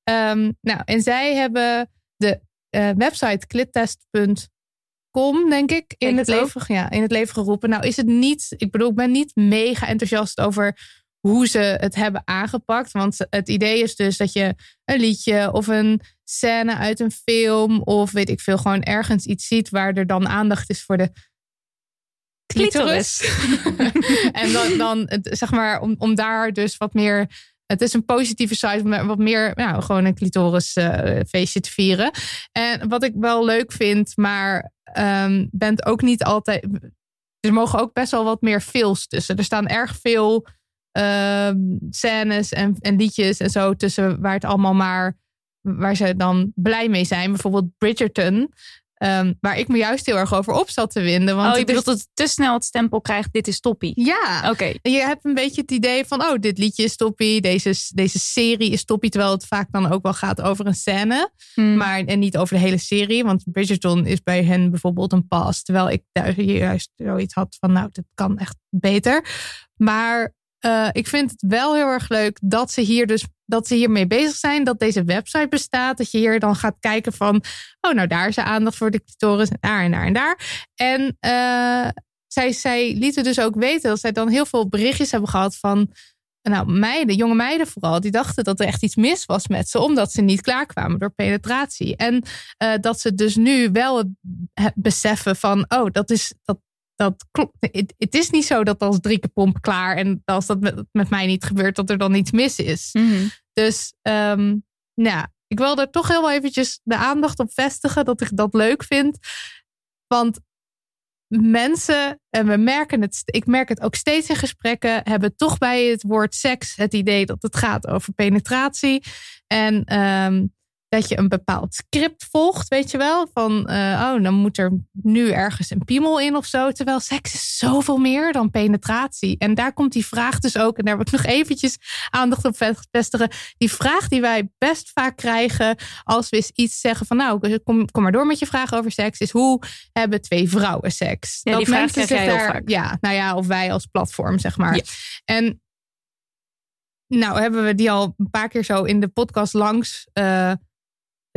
Ehm, nou, en zij hebben de eh, website clittest.com, denk ik, in Denk het, het leven, ja, in het leven geroepen. Nou, is het niet, ik bedoel, ik ben niet mega enthousiast over hoe ze het hebben aangepakt. Want het idee is dus dat je een liedje of een scène uit een film of weet ik veel, gewoon ergens iets ziet waar er dan aandacht is voor de clitoris. en dan, dan zeg maar, om, om daar dus wat meer. Het is een positieve site om daar wat meer, nou, gewoon een clitoris eh, feestje te vieren. En wat ik wel leuk vind, maar ehm bent ook niet altijd. Er mogen ook best wel wat meer feels tussen. Er staan erg veel ehm, scènes en, en liedjes en zo tussen waar het allemaal maar waar ze dan blij mee zijn. Bijvoorbeeld Bridgerton. ehm, waar ik me juist heel erg over op zat te winden. Want oh, je is- bedoelt dat het te snel het stempel krijgt. Dit is toppie. ja, Oké. je hebt een beetje het idee van, oh, dit liedje is toppie, deze, deze serie is toppie, terwijl het vaak dan ook wel gaat over een scène, Hmm. maar en niet over de hele serie, want Bridgerton is bij hen bijvoorbeeld een pas, terwijl ik daar juist zoiets had van, nou, dit kan echt beter. Maar eh, ik vind het wel heel erg leuk dat ze hier dus dat ze hiermee bezig zijn, dat deze website bestaat, dat je hier dan gaat kijken van, oh, nou daar is de aandacht voor de clitoris, daar en daar en daar. En eh, zij, zij lieten dus ook weten dat zij dan heel veel berichtjes hebben gehad van nou, meiden, jonge meiden vooral, die dachten dat er echt iets mis was met ze, omdat ze niet klaarkwamen door penetratie. En eh, dat ze dus nu wel het beseffen van, oh, dat is dat. Dat klopt. Het, is niet zo dat als drie keer pompen klaar en als dat met, met mij niet gebeurt, dat er dan iets mis is. Mhm. Dus ehm, nou, ja, ik wil er toch heel wel eventjes de aandacht op vestigen dat ik dat leuk vind. Want mensen, en we merken het, ik merk het ook steeds in gesprekken, hebben toch bij het woord seks het idee dat het gaat over penetratie. En ehm, dat je een bepaald script volgt, weet je wel? Van, eh, oh, dan moet er nu ergens een piemel in of zo. Terwijl seks is zoveel meer dan penetratie. En daar komt die vraag dus ook, en daar wil ik nog eventjes aandacht op vestigen. Die vraag die wij best vaak krijgen als we eens iets zeggen van, nou, kom, kom maar door met je vraag over seks, is hoe hebben twee vrouwen seks? Ja, die vraag krijg jij heel daar, vaak. Ja, nou ja, of wij als platform, zeg maar. En nou hebben we die al een paar keer zo in de podcast langs. eh,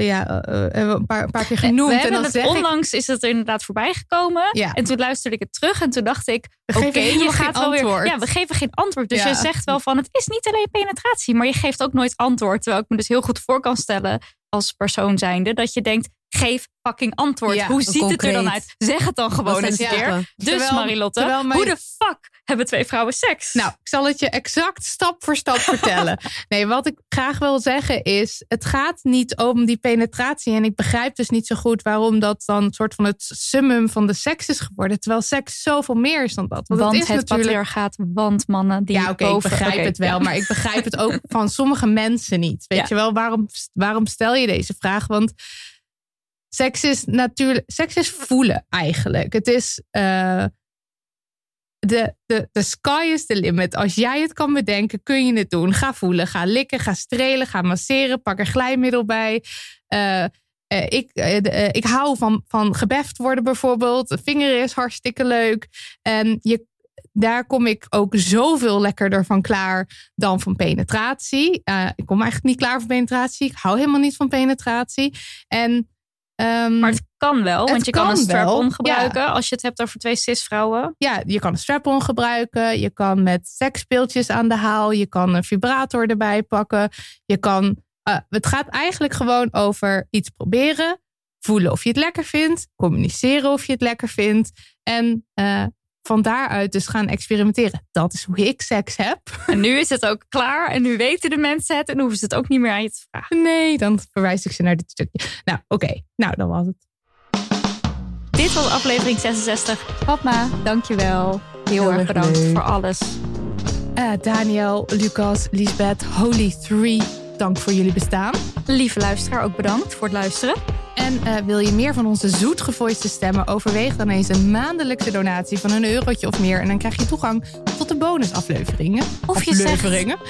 ja, eh, eh, hebben we een paar, een paar keer genoemd. En dan het zeg ik, onlangs is het er inderdaad voorbij gekomen. Ja. En toen luisterde ik het terug en toen dacht ik, oké, je gaat wel weer. Ja, we geven geen antwoord. Dus Ja. je zegt wel van, het is niet alleen penetratie, maar je geeft ook nooit antwoord. Terwijl ik me dus heel goed voor kan stellen als persoon zijnde dat je denkt, geef fucking antwoord. Ja, Hoe ziet het er dan uit? Zeg het dan gewoon eens een keer. Dus Terwijl- Marilotte, terwijl mijn- hoe de fuck hebben twee vrouwen seks? Nou, ik zal het je exact stap voor stap vertellen. Nee, wat ik graag wil zeggen is: het gaat niet om die penetratie. En ik begrijp dus niet zo goed waarom dat dan een soort van het summum van de seks is geworden. Terwijl seks zoveel meer is dan dat. Want, want het het, is natuurlijk. patriarchaat, want mannen die Ja, oké, ik boven- begrijp het wel. ja. Maar ik begrijp het ook van sommige mensen niet. Weet Ja. je wel, waarom, waarom stel je deze vraag? Want seks is natuurlijk, seks is voelen eigenlijk. Het is, eh, de, de, de sky is the limit. Als jij het kan bedenken, kun je het doen. Ga voelen, ga likken, ga strelen, ga masseren, pak er glijmiddel bij. Eh, eh, ik, eh, ik hou van, van gebeft worden bijvoorbeeld. Vingeren is hartstikke leuk. En je, daar kom ik ook zoveel lekkerder van klaar dan van penetratie. Ik kom eigenlijk niet klaar van penetratie. Ik hou helemaal niet van penetratie. En, ehm, Maar het kan wel, want je kan, kan een strap-on gebruiken als je het hebt over twee cis-vrouwen. ja, je kan een strap-on gebruiken. Je kan met seksspeeltjes aan de haal. Je kan een vibrator erbij pakken. Je kan. eh, het gaat eigenlijk gewoon over iets proberen. Voelen of je het lekker vindt. Communiceren of je het lekker vindt. En eh, van daaruit dus gaan experimenteren. Dat is hoe ik seks heb. En nu is het ook klaar en nu weten de mensen het en hoeven ze het ook niet meer aan je te vragen. Nee, dan verwijs ik ze naar dit stukje. Nou, oké. Nou, dan was het. Dit was aflevering 66. Padma, dankjewel. Heel, Heel erg bedankt leuk. voor alles. Eh, Daniel, Lucas, Lisbeth, Holy Three. Dank voor jullie bestaan. Lieve luisteraar, ook bedankt voor het luisteren. En eh, wil je meer van onze zoetgevoiste stemmen? Overweeg dan eens een maandelijkse donatie van een eurotje of meer. En dan krijg je toegang tot de bonusafleveringen. Of je zegt,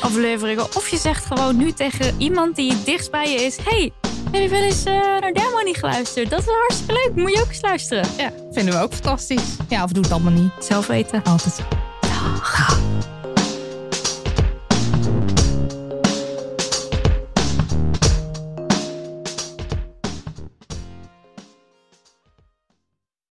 Afleveringen. Of je zegt gewoon nu tegen iemand die het dichtst bij je is... hey, heb je wel eens eh, naar Dermo geluisterd? Dat is hartstikke leuk. Moet je ook eens luisteren. Ja, vinden we ook fantastisch. Ja, of doe het allemaal niet. Zelf weten. Altijd.